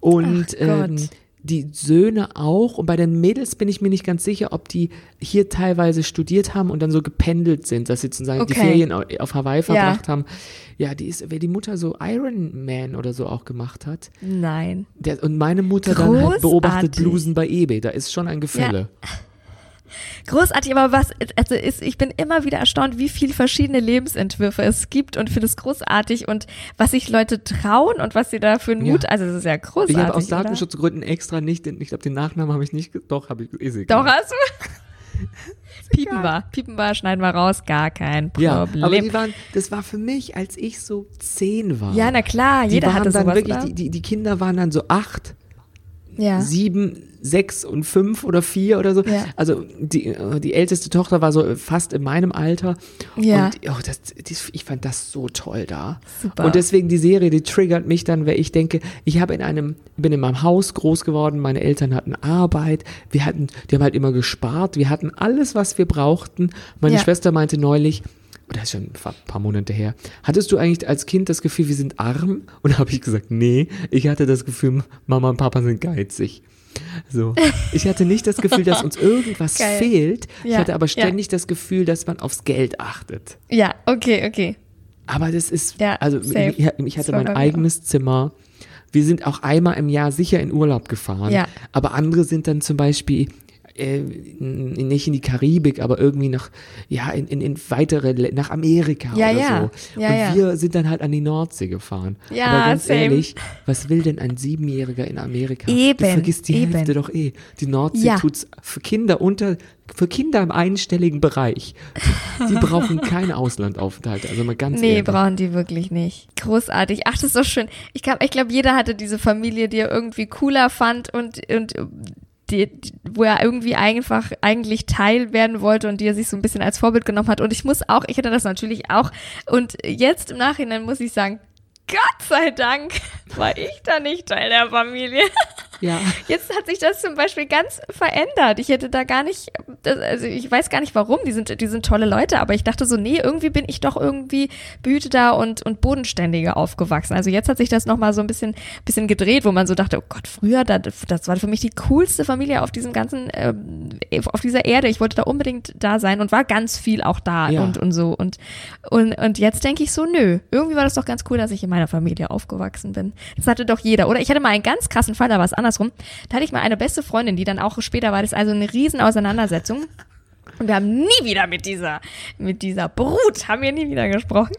und ähm, die Söhne auch. Und bei den Mädels bin ich mir nicht ganz sicher, ob die hier teilweise studiert haben und dann so gependelt sind, dass sie sozusagen die Okay. Ferien au- auf Hawaii Ja. verbracht haben. Ja, die ist, wer die Mutter so Iron Man oder so auch gemacht hat. Nein. Der, und meine Mutter dann halt beobachtet Großartig. Blusen bei eBay. Da ist schon ein Gefälle. Großartig, aber was, also ist, ich bin immer wieder erstaunt, wie viele verschiedene Lebensentwürfe es gibt und finde es großartig und was sich Leute trauen und was sie da für einen Ja. Mut, also das ist ja großartig. Ich habe aus? Datenschutzgründen extra nicht, ich glaube, den Nachnamen habe ich nicht, doch, habe ich, ist Doch, egal. hast du? [laughs] Piepen wir, piepen wir, schneiden wir raus, gar kein Ja, Problem. aber die waren, das war für mich, als ich so zehn war. ja, na klar, jeder hatte sowas, wirklich, die, die, die Kinder waren dann so acht, ja. sieben, sechs und fünf oder vier oder so. Ja. Also die, äh, die älteste Tochter war so fast in meinem Alter. Ja. Und oh, das, das, ich fand das so toll da. Super. Und deswegen die Serie, die triggert mich dann, weil ich denke, ich habe in einem, bin in meinem Haus groß geworden, meine Eltern hatten Arbeit, wir hatten, die haben halt immer gespart, wir hatten alles, was wir brauchten. Meine Ja. Schwester meinte neulich, das ist schon ein paar Monate her, hattest du eigentlich als Kind das Gefühl, wir sind arm? Und habe ich gesagt, nee, ich hatte das Gefühl, Mama und Papa sind geizig. So. Ich hatte nicht das Gefühl, dass uns [laughs] irgendwas Geil. fehlt. Ich Ja, hatte aber ja. ständig das Gefühl, dass man aufs Geld achtet. ja, okay, okay. Aber das ist, Ja, also safe. ich, ich hatte mein eigenes Zimmer. Wir sind auch einmal im Jahr sicher in Urlaub gefahren. Ja. Aber andere sind dann zum Beispiel äh, nicht in die Karibik, aber irgendwie nach, ja, in, in, in weitere, nach Amerika Ja, oder ja. so. Ja, Und ja. wir sind dann halt an die Nordsee gefahren. Ja, aber ganz same. ehrlich, was will denn ein Siebenjähriger in Amerika? Eben, Du vergisst die eben. Hälfte doch eh. Die Nordsee Ja. tut's für Kinder unter, für Kinder im einstelligen Bereich. Die brauchen [laughs] keinen Auslandaufenthalt. Also mal ganz Nee, ehrlich. brauchen die wirklich nicht. Großartig. Ach, das ist doch schön. Ich glaube, ich glaub, jeder hatte diese Familie, die er irgendwie cooler fand und, und die, wo er irgendwie einfach eigentlich Teil werden wollte und die er sich so ein bisschen als Vorbild genommen hat. Und ich muss auch, ich hatte das natürlich auch. Und jetzt im Nachhinein muss ich sagen, Gott sei Dank [laughs] war ich da nicht Teil der Familie. Ja. Jetzt hat sich das zum Beispiel ganz verändert. Ich hätte da gar nicht, also ich weiß gar nicht warum, die sind, die sind tolle Leute, aber ich dachte so, nee, irgendwie bin ich doch irgendwie behüteter und, und bodenständiger aufgewachsen. Also jetzt hat sich das nochmal so ein bisschen, bisschen gedreht, wo man so dachte, oh Gott, früher, das, das war für mich die coolste Familie auf diesem ganzen, ähm, auf dieser Erde. Ich wollte da unbedingt da sein und war ganz viel auch da Ja. und, und so. Und, und, und jetzt denke ich so, nö, irgendwie war das doch ganz cool, dass ich in meiner Familie aufgewachsen bin. Das hatte doch jeder. Oder ich hatte mal einen ganz krassen Fall, da war es andersrum. Da hatte ich mal eine beste Freundin, die dann auch später war das also eine riesen Auseinandersetzung. Und wir haben nie wieder mit dieser, mit dieser Brut, haben wir nie wieder gesprochen.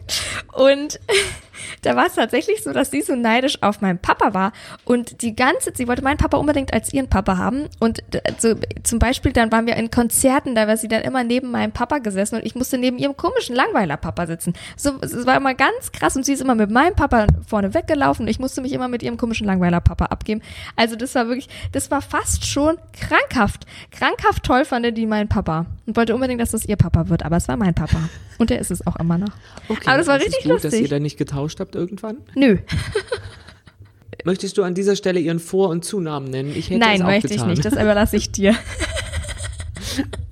Und [laughs] da war es tatsächlich so, dass sie so neidisch auf meinen Papa war. Und die ganze, sie wollte meinen Papa unbedingt als ihren Papa haben. Und d- so, zum Beispiel, dann waren wir in Konzerten, da war sie dann immer neben meinem Papa gesessen und ich musste neben ihrem komischen Langweiler-Papa sitzen. So, es war immer ganz krass und sie ist immer mit meinem Papa vorne weggelaufen und ich musste mich immer mit ihrem komischen Langweiler-Papa abgeben. Also das war wirklich, das war fast schon krankhaft. Krankhaft toll fand die meinen Papa und wollte unbedingt, dass das ihr Papa wird, aber es war mein Papa. Und der ist es auch immer noch. Okay, aber das war ist richtig gut, lustig. dass ihr da nicht getauscht habt irgendwann. Nö, [laughs] Möchtest du an dieser Stelle ihren Vor- und Zunamen nennen? Ich hätte nein, möchte getan. ich nicht. Das überlasse ich dir. [laughs]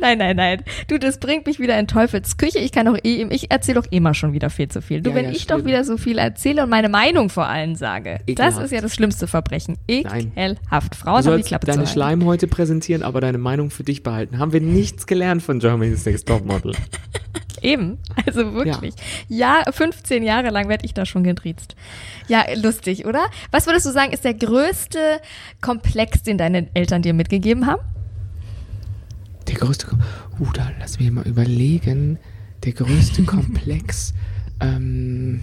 Nein, nein, nein. Du, das bringt mich wieder in Teufels Küche. Ich kann doch eh, ich erzähle doch immer schon wieder viel zu viel. Du, Ja, wenn ja, ich schlimm. doch wieder so viel erzähle und meine Meinung vor allen sage, das Ekelhaft. ist ja das schlimmste Verbrechen. Ekelhaft. Frauen haben die Klappe deine zu halten. Schleimhäute präsentieren, aber deine Meinung für dich behalten. Haben wir nichts gelernt von Germany's Next Topmodel. [laughs] Eben, also wirklich. Ja, 15 Jahre lang werde ich da schon gedriezt. Ja, lustig, oder? Was würdest du sagen, ist der größte Komplex, den deine Eltern dir mitgegeben haben? Größte, uh, da lass mich mal überlegen. Der größte [laughs] Komplex. ähm,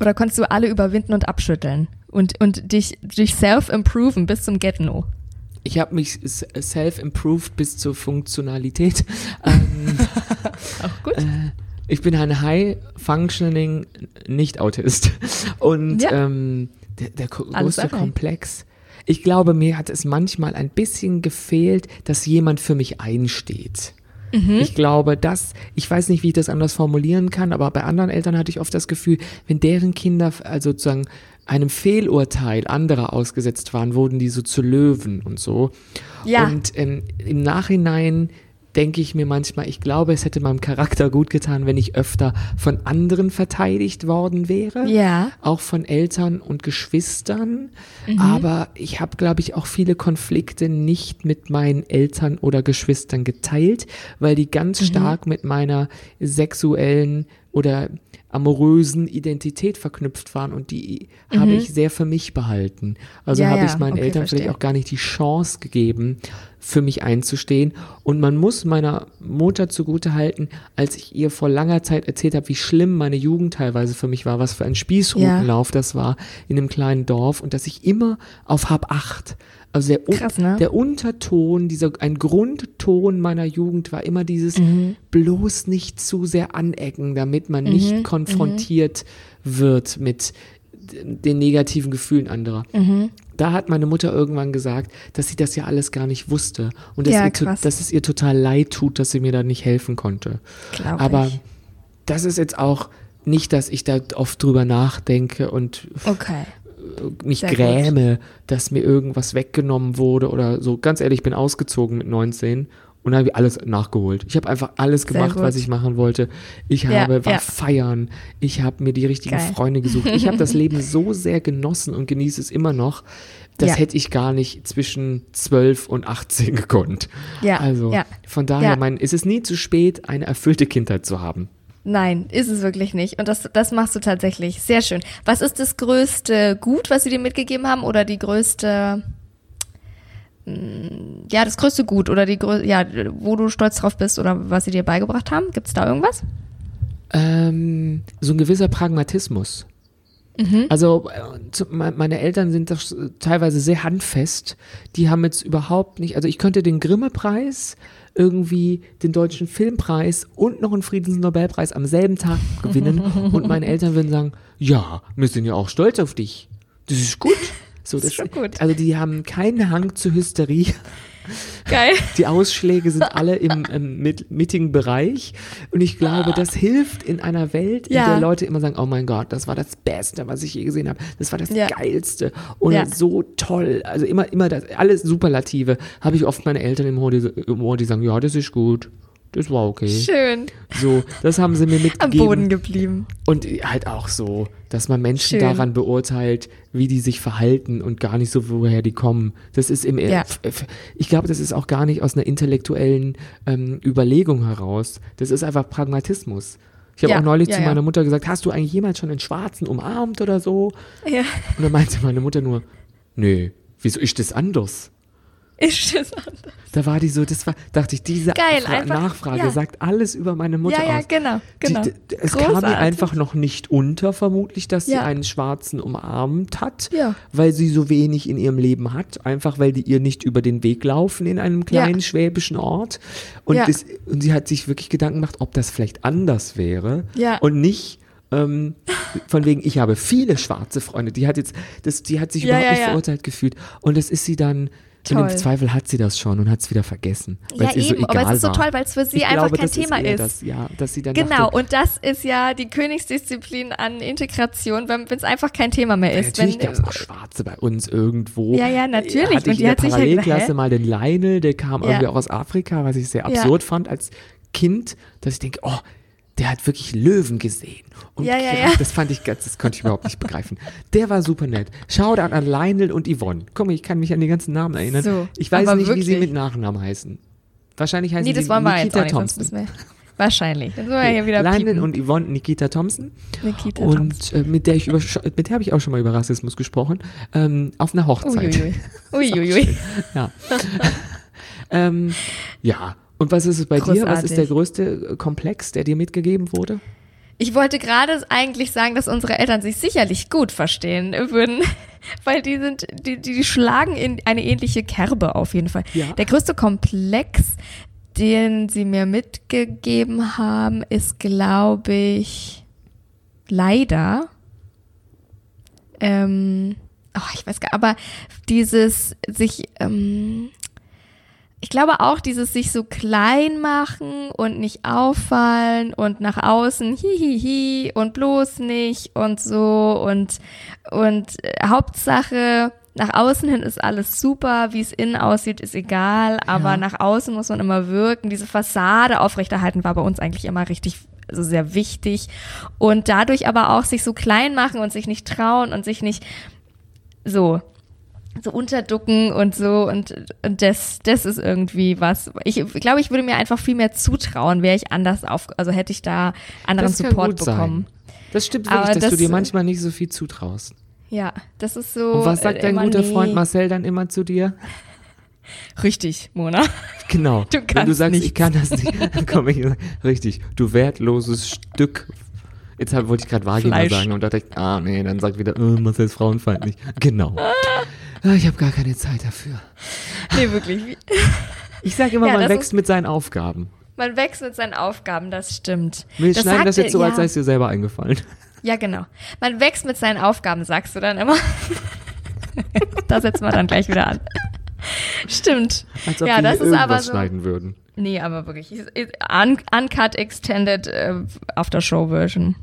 Oder konntest du alle überwinden und abschütteln? Und, und dich, dich self-improven bis zum Get-No? ich habe mich self-improved bis zur Funktionalität. [laughs] Ähm, [laughs] Auch gut. Äh, ich bin ein High-Functioning Nicht-Autist. Und Ja. ähm, der, der größte. Komplex. Ich glaube, mir hat es manchmal ein bisschen gefehlt, dass jemand für mich einsteht. Mhm. Ich glaube, dass, ich weiß nicht, wie ich das anders formulieren kann, aber bei anderen Eltern hatte ich oft das Gefühl, wenn deren Kinder also sozusagen einem Fehlurteil anderer ausgesetzt waren, wurden die so zu Löwen und so. Ja. Und ähm, im Nachhinein denke ich mir manchmal, ich glaube, es hätte meinem Charakter gut getan, wenn ich öfter von anderen verteidigt worden wäre. Ja. Auch von Eltern und Geschwistern. Mhm. Aber ich habe, glaube ich, auch viele Konflikte nicht mit meinen Eltern oder Geschwistern geteilt, weil die ganz Mhm. stark mit meiner sexuellen oder amorösen Identität verknüpft waren und die habe ich sehr für mich behalten. Also Mhm. Ja, habe ja, ich meinen okay, Eltern verstehe. vielleicht auch gar nicht die Chance gegeben, für mich einzustehen. Und man muss meiner Mutter zugute halten, als ich ihr vor langer Zeit erzählt habe, wie schlimm meine Jugend teilweise für mich war, was für ein Spießrutenlauf das war in einem kleinen Dorf und dass ich immer auf Hab acht. Also der, Krass, ne? der Unterton, dieser ein Grundton meiner Jugend war immer dieses Mhm. bloß nicht zu sehr anecken, damit man nicht konfrontiert wird mit den negativen Gefühlen anderer. Mhm. Da hat meine Mutter irgendwann gesagt, dass sie das ja alles gar nicht wusste und dass, Ja, ihr dass es ihr total leid tut, dass sie mir da nicht helfen konnte. Glaub Aber ich. das ist jetzt auch nicht, dass ich da oft drüber nachdenke und Okay. Mich Sehr gut. gräme, dass mir irgendwas weggenommen wurde oder so. Ganz ehrlich, ich bin ausgezogen mit 19 und habe alles nachgeholt. Ich habe einfach alles gemacht, gut. was ich machen wollte. Ich Ja, habe, war ja. feiern. Ich habe mir die richtigen Geil. Freunde gesucht. Ich habe das [laughs] Leben so sehr genossen und genieße es immer noch. Das Ja. hätte ich gar nicht zwischen 12 und 18 gekonnt. Ja, Also ja. von daher, mein, es ist nie zu spät, eine erfüllte Kindheit zu haben. Nein, ist es wirklich nicht. Und das, das machst du tatsächlich. Sehr schön. Was ist das größte Gut, was sie dir mitgegeben haben? Oder die größte, mh, ja, das größte Gut oder die ja, wo du stolz drauf bist oder was sie dir beigebracht haben? Gibt es da irgendwas? Ähm, so ein gewisser Pragmatismus. Also äh, meine Eltern sind doch teilweise sehr handfest. Die haben jetzt überhaupt nicht, also ich könnte den Grimme-Preis, irgendwie den deutschen Filmpreis und noch einen Friedensnobelpreis am selben Tag gewinnen [laughs] und meine Eltern würden sagen, ja, wir sind ja auch stolz auf dich. Das ist gut. So, ist schon gut. Also die haben keinen Hang zur Hysterie. Geil. Die Ausschläge sind alle im, im mit, mittigen Bereich. Und ich glaube, das hilft in einer Welt, in Ja. der Leute immer sagen, oh mein Gott, das war das Beste, was ich je gesehen habe. Das war das Ja. Geilste. Und Ja. so toll. Also immer, immer das, alles Superlative. Habe ich oft meine Eltern im Ohr, die, im Ohr, die sagen, ja, das ist gut. Das war okay. Schön. So, das haben sie mir [laughs] Am mitgegeben. Boden geblieben. Und halt auch so, dass man Menschen Schön. daran beurteilt, wie die sich verhalten und gar nicht so, woher die kommen. Das ist im, Ja. f- f- ich glaube, das ist auch gar nicht aus einer intellektuellen ähm, Überlegung heraus. Das ist einfach Pragmatismus. Ich habe Ja, auch neulich ja, zu ja. meiner Mutter gesagt, hast du eigentlich jemals schon einen Schwarzen umarmt oder so? Ja. Und dann meinte meine Mutter nur, nö, wieso ist das anders? Ist das anders? Da war die so, das war, dachte ich, diese Geil, Fra einfach, Nachfrage ja. sagt alles über meine Mutter Ja, ja, aus. genau, genau. Die, die, es kam Großartig. ihr einfach noch nicht unter, vermutlich, dass sie Ja. einen Schwarzen umarmt hat, Ja. weil sie so wenig in ihrem Leben hat, einfach weil die ihr nicht über den Weg laufen in einem kleinen Ja. schwäbischen Ort. Und, Ja. das, und sie hat sich wirklich Gedanken gemacht, ob das vielleicht anders wäre Ja. und nicht ähm, von wegen, ich habe viele schwarze Freunde. Die hat jetzt, das, die hat sich Ja, überhaupt ja, nicht ja. verurteilt gefühlt. Und das ist sie dann, und Toll. im Zweifel hat sie das schon und hat es wieder vergessen. weil Ja, es ihr so eben, aber es ist so toll, weil es für sie ich einfach glaube, kein Thema ist. Ist. Das, ja, dass sie dann Genau, dachte, und das ist ja die Königsdisziplin an Integration, wenn es einfach kein Thema mehr ist. Natürlich wenn, gab es auch Schwarze bei uns irgendwo. Ja, ja, natürlich. Hatte Und ich die in der hat ja gedacht, Parallelklasse hä? mal den Lionel, der kam Ja. irgendwie auch aus Afrika, was ich sehr Ja. absurd fand als Kind, dass ich denke, oh, der hat wirklich Löwen gesehen. Und Ja, ja, ja. das fand ich ganz, das konnte ich überhaupt nicht begreifen. Der war super nett. Shoutout an Lionel und Yvonne. Guck mal, ich kann mich an die ganzen Namen erinnern. So, ich weiß nicht, wie sie wirklich. mit Nachnamen heißen. Wahrscheinlich heißen nee, das sie Nikita nicht, Thompson. Wahrscheinlich. Dann sind wir hier wieder Lionel und Yvonne Nikita Thompson. Nikita und äh, mit der ich über, mit der habe ich auch schon mal über Rassismus gesprochen. Ähm, auf einer Hochzeit. Uiuiui. [laughs] Uiuiui. Ja. [laughs] ähm, ja. Und was ist es bei dir? Was ist der Großartig. größte äh, Komplex, der dir mitgegeben wurde? Ich wollte gerade eigentlich sagen, dass unsere Eltern sich sicherlich gut verstehen würden, [laughs] weil die sind, die, die schlagen in eine ähnliche Kerbe auf jeden Fall. Ja. Der größte Komplex, den sie mir mitgegeben haben, ist, glaube ich, leider, ähm, oh, ich weiß gar aber dieses sich, ähm, ich glaube auch dieses sich so klein machen und nicht auffallen und nach außen hihihi und bloß nicht und so und und äh, Hauptsache nach außen hin ist alles super, wie es innen aussieht, ist egal, aber Ja. nach außen muss man immer wirken. Diese Fassade aufrechterhalten war bei uns eigentlich immer richtig also sehr wichtig und dadurch aber auch sich so klein machen und sich nicht trauen und sich nicht so so unterducken und so und, und das, das ist irgendwie was. Ich glaube, ich würde mir einfach viel mehr zutrauen, wäre ich anders auf, also hätte ich da anderen Support gut sein. bekommen. Das stimmt wirklich, Aber dass du das- dir manchmal nicht so viel zutraust. Ja, das ist so. Und was sagt dein guter nee. Freund Marcel dann immer zu dir? [laughs] Richtig, Mona. [laughs] Genau. Du Wenn du kannst sagst, nichts. ich kann das nicht, dann komme ich und richtig, du wertloses Stück. Jetzt wollte ich gerade Vagina Fleisch. sagen und da dachte ich, ah nee, dann sagt wieder, äh, Marcel ist frauenfeindlich. Genau. [laughs] Ah, Ich habe gar keine Zeit dafür. Nee, wirklich. [laughs] Ich sage immer, Ja, man das wächst mit seinen Aufgaben. Man wächst mit seinen Aufgaben, das stimmt. Wir schneiden das jetzt so, als ja, sei es dir selber eingefallen. Ja, genau. Man wächst mit seinen Aufgaben, sagst du dann immer. [laughs] da setzen wir dann gleich wieder an. Stimmt. Als ob ja, das ist aber so. schneiden würden. Nee, aber wirklich. Un uncut Extended äh, After Show Version.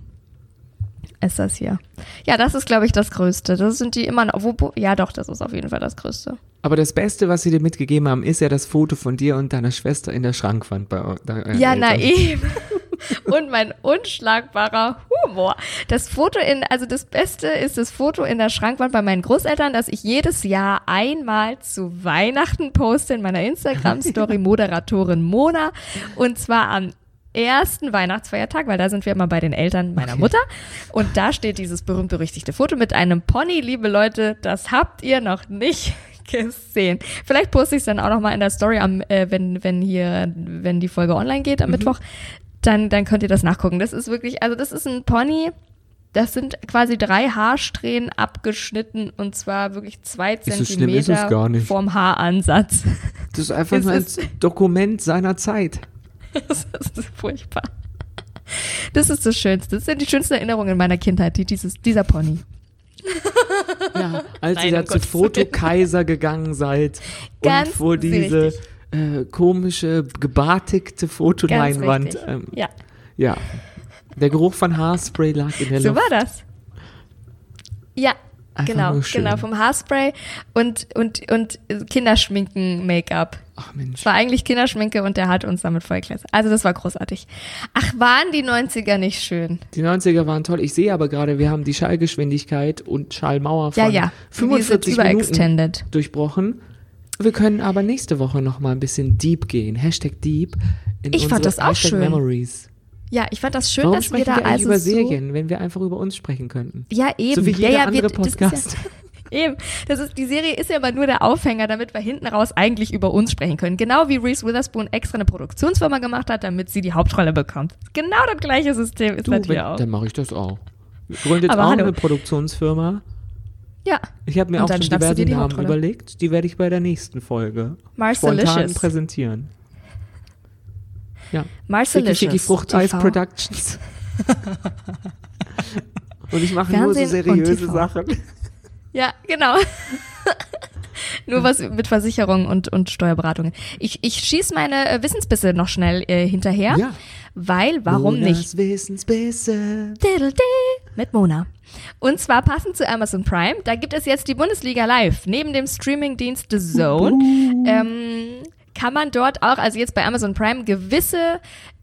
Ist das hier. Ja, das ist, glaube ich, das Größte. Das sind die immer noch. Wo, wo, ja, doch, das ist auf jeden Fall das Größte. Aber das Beste, was sie dir mitgegeben haben, ist ja das Foto von dir und deiner Schwester in der Schrankwand bei euren Ja, Eltern. na eben. [laughs] [laughs] Und mein unschlagbarer Humor. Das Foto in, also das Beste ist das Foto in der Schrankwand bei meinen Großeltern, das ich jedes Jahr einmal zu Weihnachten poste in meiner Instagram-Story [laughs] Moderatorin Mona. Und zwar am ersten Weihnachtsfeiertag, weil da sind wir immer bei den Eltern meiner Mutter. Und da steht dieses berühmt-berüchtigte Foto mit einem Pony, liebe Leute, das habt ihr noch nicht [laughs] gesehen. Vielleicht poste ich es dann auch noch mal in der Story, am, äh, wenn, wenn hier, wenn die Folge online geht am Mhm. Mittwoch. Dann, dann könnt ihr das nachgucken. Das ist wirklich, also das ist ein Pony, das sind quasi drei Haarsträhnen abgeschnitten und zwar wirklich zwei schlimm ist Zentimeter nicht. vorm Haaransatz. Das ist einfach [laughs] nur ein Dokument seiner Zeit. [laughs] Das ist furchtbar. Das ist das Schönste. Das sind die schönsten Erinnerungen meiner Kindheit, die, dieses, dieser Pony. [laughs] Ja, als Nein, ihr da um zu Gottes Fotokaiser gegangen seid Ganz und vor diese äh, komische, gebartigte Fotoleinwand. Ähm, Ja, ja. Der Geruch von Haarspray lag in der so Luft. war das. Ja, Einfach genau, genau, vom Haarspray und, und, und Kinderschminken-Make-up. Ach Mensch. Es war eigentlich Kinderschminke und der hat uns damit vollgeklärt. Also das war großartig. Ach, waren die 90er nicht schön? Die 90er waren toll. Ich sehe aber gerade, wir haben die Schallgeschwindigkeit und Schallmauer von Ja, ja. Wir 45 sind Minuten durchbrochen. Wir können aber nächste Woche noch mal ein bisschen deep gehen. Hashtag deep. In Ich fand das auch Hashtag schön. Memories. Ja, ich fand das schön, Warum dass wir da wir also über so Serien, wenn wir einfach über uns sprechen könnten? Ja, eben. So wie ja, jeder ja, andere wir, Podcast. Ja, [laughs] eben. Das ist, die Serie ist ja aber nur der Aufhänger, damit wir hinten raus eigentlich über uns sprechen können. Genau wie Reese Witherspoon extra eine Produktionsfirma gemacht hat, damit sie die Hauptrolle bekommt. Genau das gleiche System ist Du, das wenn, auch. dann mache ich das auch. Jetzt Aber auch hallo. eine Produktionsfirma. Ja. Ich habe mir Und auch schon diverse die Namen überlegt. Die werde ich bei der nächsten Folge spontan Marcelicious. präsentieren. Ja. Marcelicious Ficky Fruchteis TV. Productions. [laughs] Und ich mache nur so seriöse. Sachen. Ja, genau. [laughs] Nur was mit Versicherung und, und Steuerberatungen. Ich, ich schieß meine äh, Wissensbisse noch schnell äh, hinterher, Ja. weil warum nicht? Monas Wissensbisse. Diddle-dee mit Mona. Und zwar passend zu Amazon Prime, da gibt es jetzt die Bundesliga live. Neben dem Streamingdienst The Zone ähm, kann man dort auch, also jetzt bei Amazon Prime, gewisse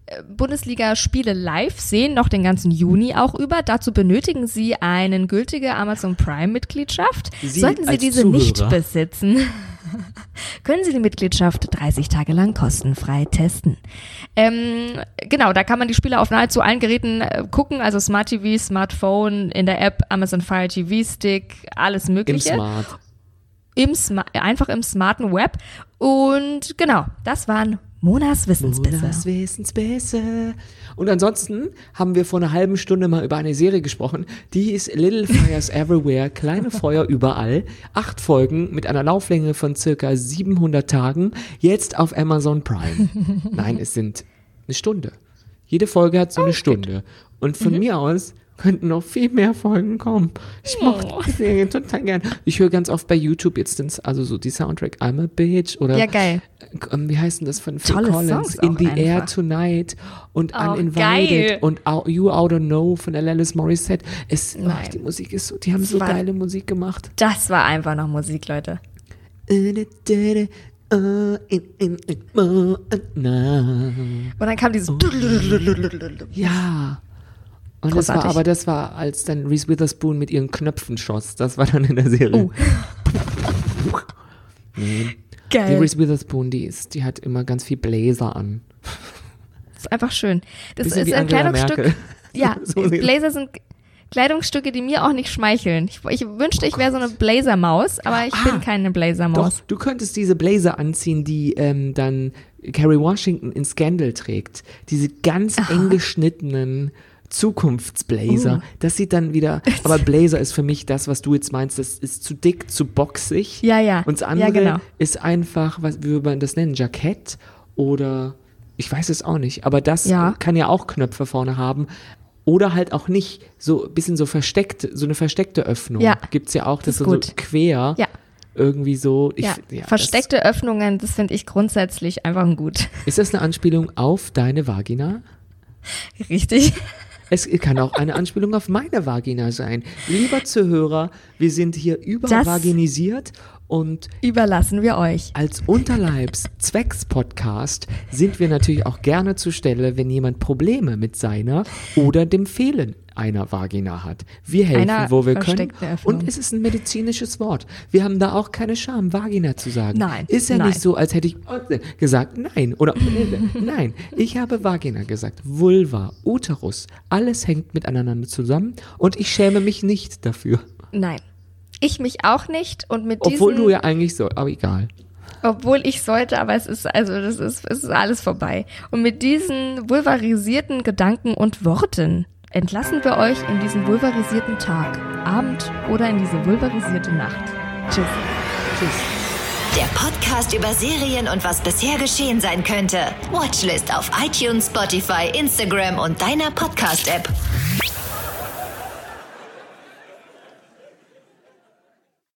äh, Bundesliga-Spiele live sehen, noch den ganzen Juni auch über. Dazu benötigen Sie eine gültige Amazon Prime-Mitgliedschaft. Sollten Sie diese nicht Zuhörer. besitzen, [laughs] können Sie die Mitgliedschaft 30 Tage lang kostenfrei testen. Ähm, genau, da kann man die Spiele auf nahezu allen Geräten äh, gucken, also Smart TV, Smartphone, in der App Amazon Fire TV Stick, alles Im Mögliche. Smart. Im Sma einfach im smarten Web. Und genau, das waren Monas Wissensbisse. Monas Wissensbisse. Und ansonsten haben wir vor einer halben Stunde mal über eine Serie gesprochen. Die ist Little Fires [laughs] Everywhere, kleine Feuer überall. Acht Folgen mit einer Lauflänge von circa 700 Tagen. Jetzt auf Amazon Prime. [laughs] Nein, es sind eine Stunde. Jede Folge hat so eine Stunde. Und von mir aus könnten noch viel mehr Folgen kommen. Ich mochte Oh. die Serie total gern. Ich höre ganz oft bei YouTube jetzt den, also so die Soundtrack I'm a Bitch oder Ja, geil. ähm, wie heißt denn das von Phil Tolle Collins? Songs In the Air einfach. Tonight und Oh, Uninvited geil. und You Out of Know von Alanis Morissette. Es, ach, die Musik ist so, die haben so war- geile Musik gemacht. Das war einfach noch Musik, Leute. Und dann kam dieses. Ja. Und das war, aber das war, als dann Reese Witherspoon mit ihren Knöpfen schoss. Das war dann in der Serie. Oh. [laughs] nee. Die Geil. Reese Witherspoon, die ist, die hat immer ganz viel Blazer an. Das ist einfach schön. Das Bisschen ist ein Angela Kleidungsstück. Merkel. Ja, [laughs] So Blazer sind Kleidungsstücke, die mir auch nicht schmeicheln. Ich, ich wünschte, ich wäre so eine Blazermaus, aber ich Ah, bin keine Doch, Blazermaus. du könntest diese Blazer anziehen, die ähm, dann Kerry Washington in Scandal trägt. Diese ganz eng geschnittenen Zukunftsblazer. Uh. Das sieht dann wieder, [laughs] aber Blazer ist für mich das, was du jetzt meinst, das ist zu dick, zu boxig. Ja, ja. Und das Ja, andere genau. ist einfach, was wie wir das nennen, Jackett oder ich weiß es auch nicht, aber das Ja. kann ja auch Knöpfe vorne haben. Oder halt auch nicht, so ein bisschen so versteckt, so eine versteckte Öffnung. Ja. Gibt's ja auch, das, ist so gut. quer Ja. irgendwie so. Ich, Ja, ja, versteckte Öffnungen, das finde ich grundsätzlich einfach gut. Das, ist das eine Anspielung auf deine Vagina? Richtig. Es kann auch eine Anspielung auf meine Vagina sein. Lieber Zuhörer, wir sind hier übervaginisiert und Überlassen wir euch. als Unterleibs-Zwecks-Podcast [laughs] sind wir natürlich auch gerne zur Stelle, wenn jemand Probleme mit seiner oder dem Fehlen einer Vagina hat. Wir helfen, Einer wo wir können. Und es ist ein medizinisches Wort. Wir haben da auch keine Scham, Vagina zu sagen. Nein, Ist ja nein. nicht so, als hätte ich gesagt, nein. Oder [laughs] nein, ich habe Vagina gesagt. Vulva, Uterus, alles hängt miteinander zusammen und ich schäme mich nicht dafür. Nein. Ich mich auch nicht und mit Obwohl diesen, du ja eigentlich so, aber egal. obwohl ich sollte, aber es ist also das ist es ist alles vorbei. Und mit diesen vulvarisierten Gedanken und Worten entlassen wir euch in diesen vulvarisierten Tag, Abend oder in diese vulvarisierte Nacht. Tschüss. Der Podcast über Serien und was bisher geschehen sein könnte. Watchlist auf iTunes, Spotify, Instagram und deiner Podcast-App.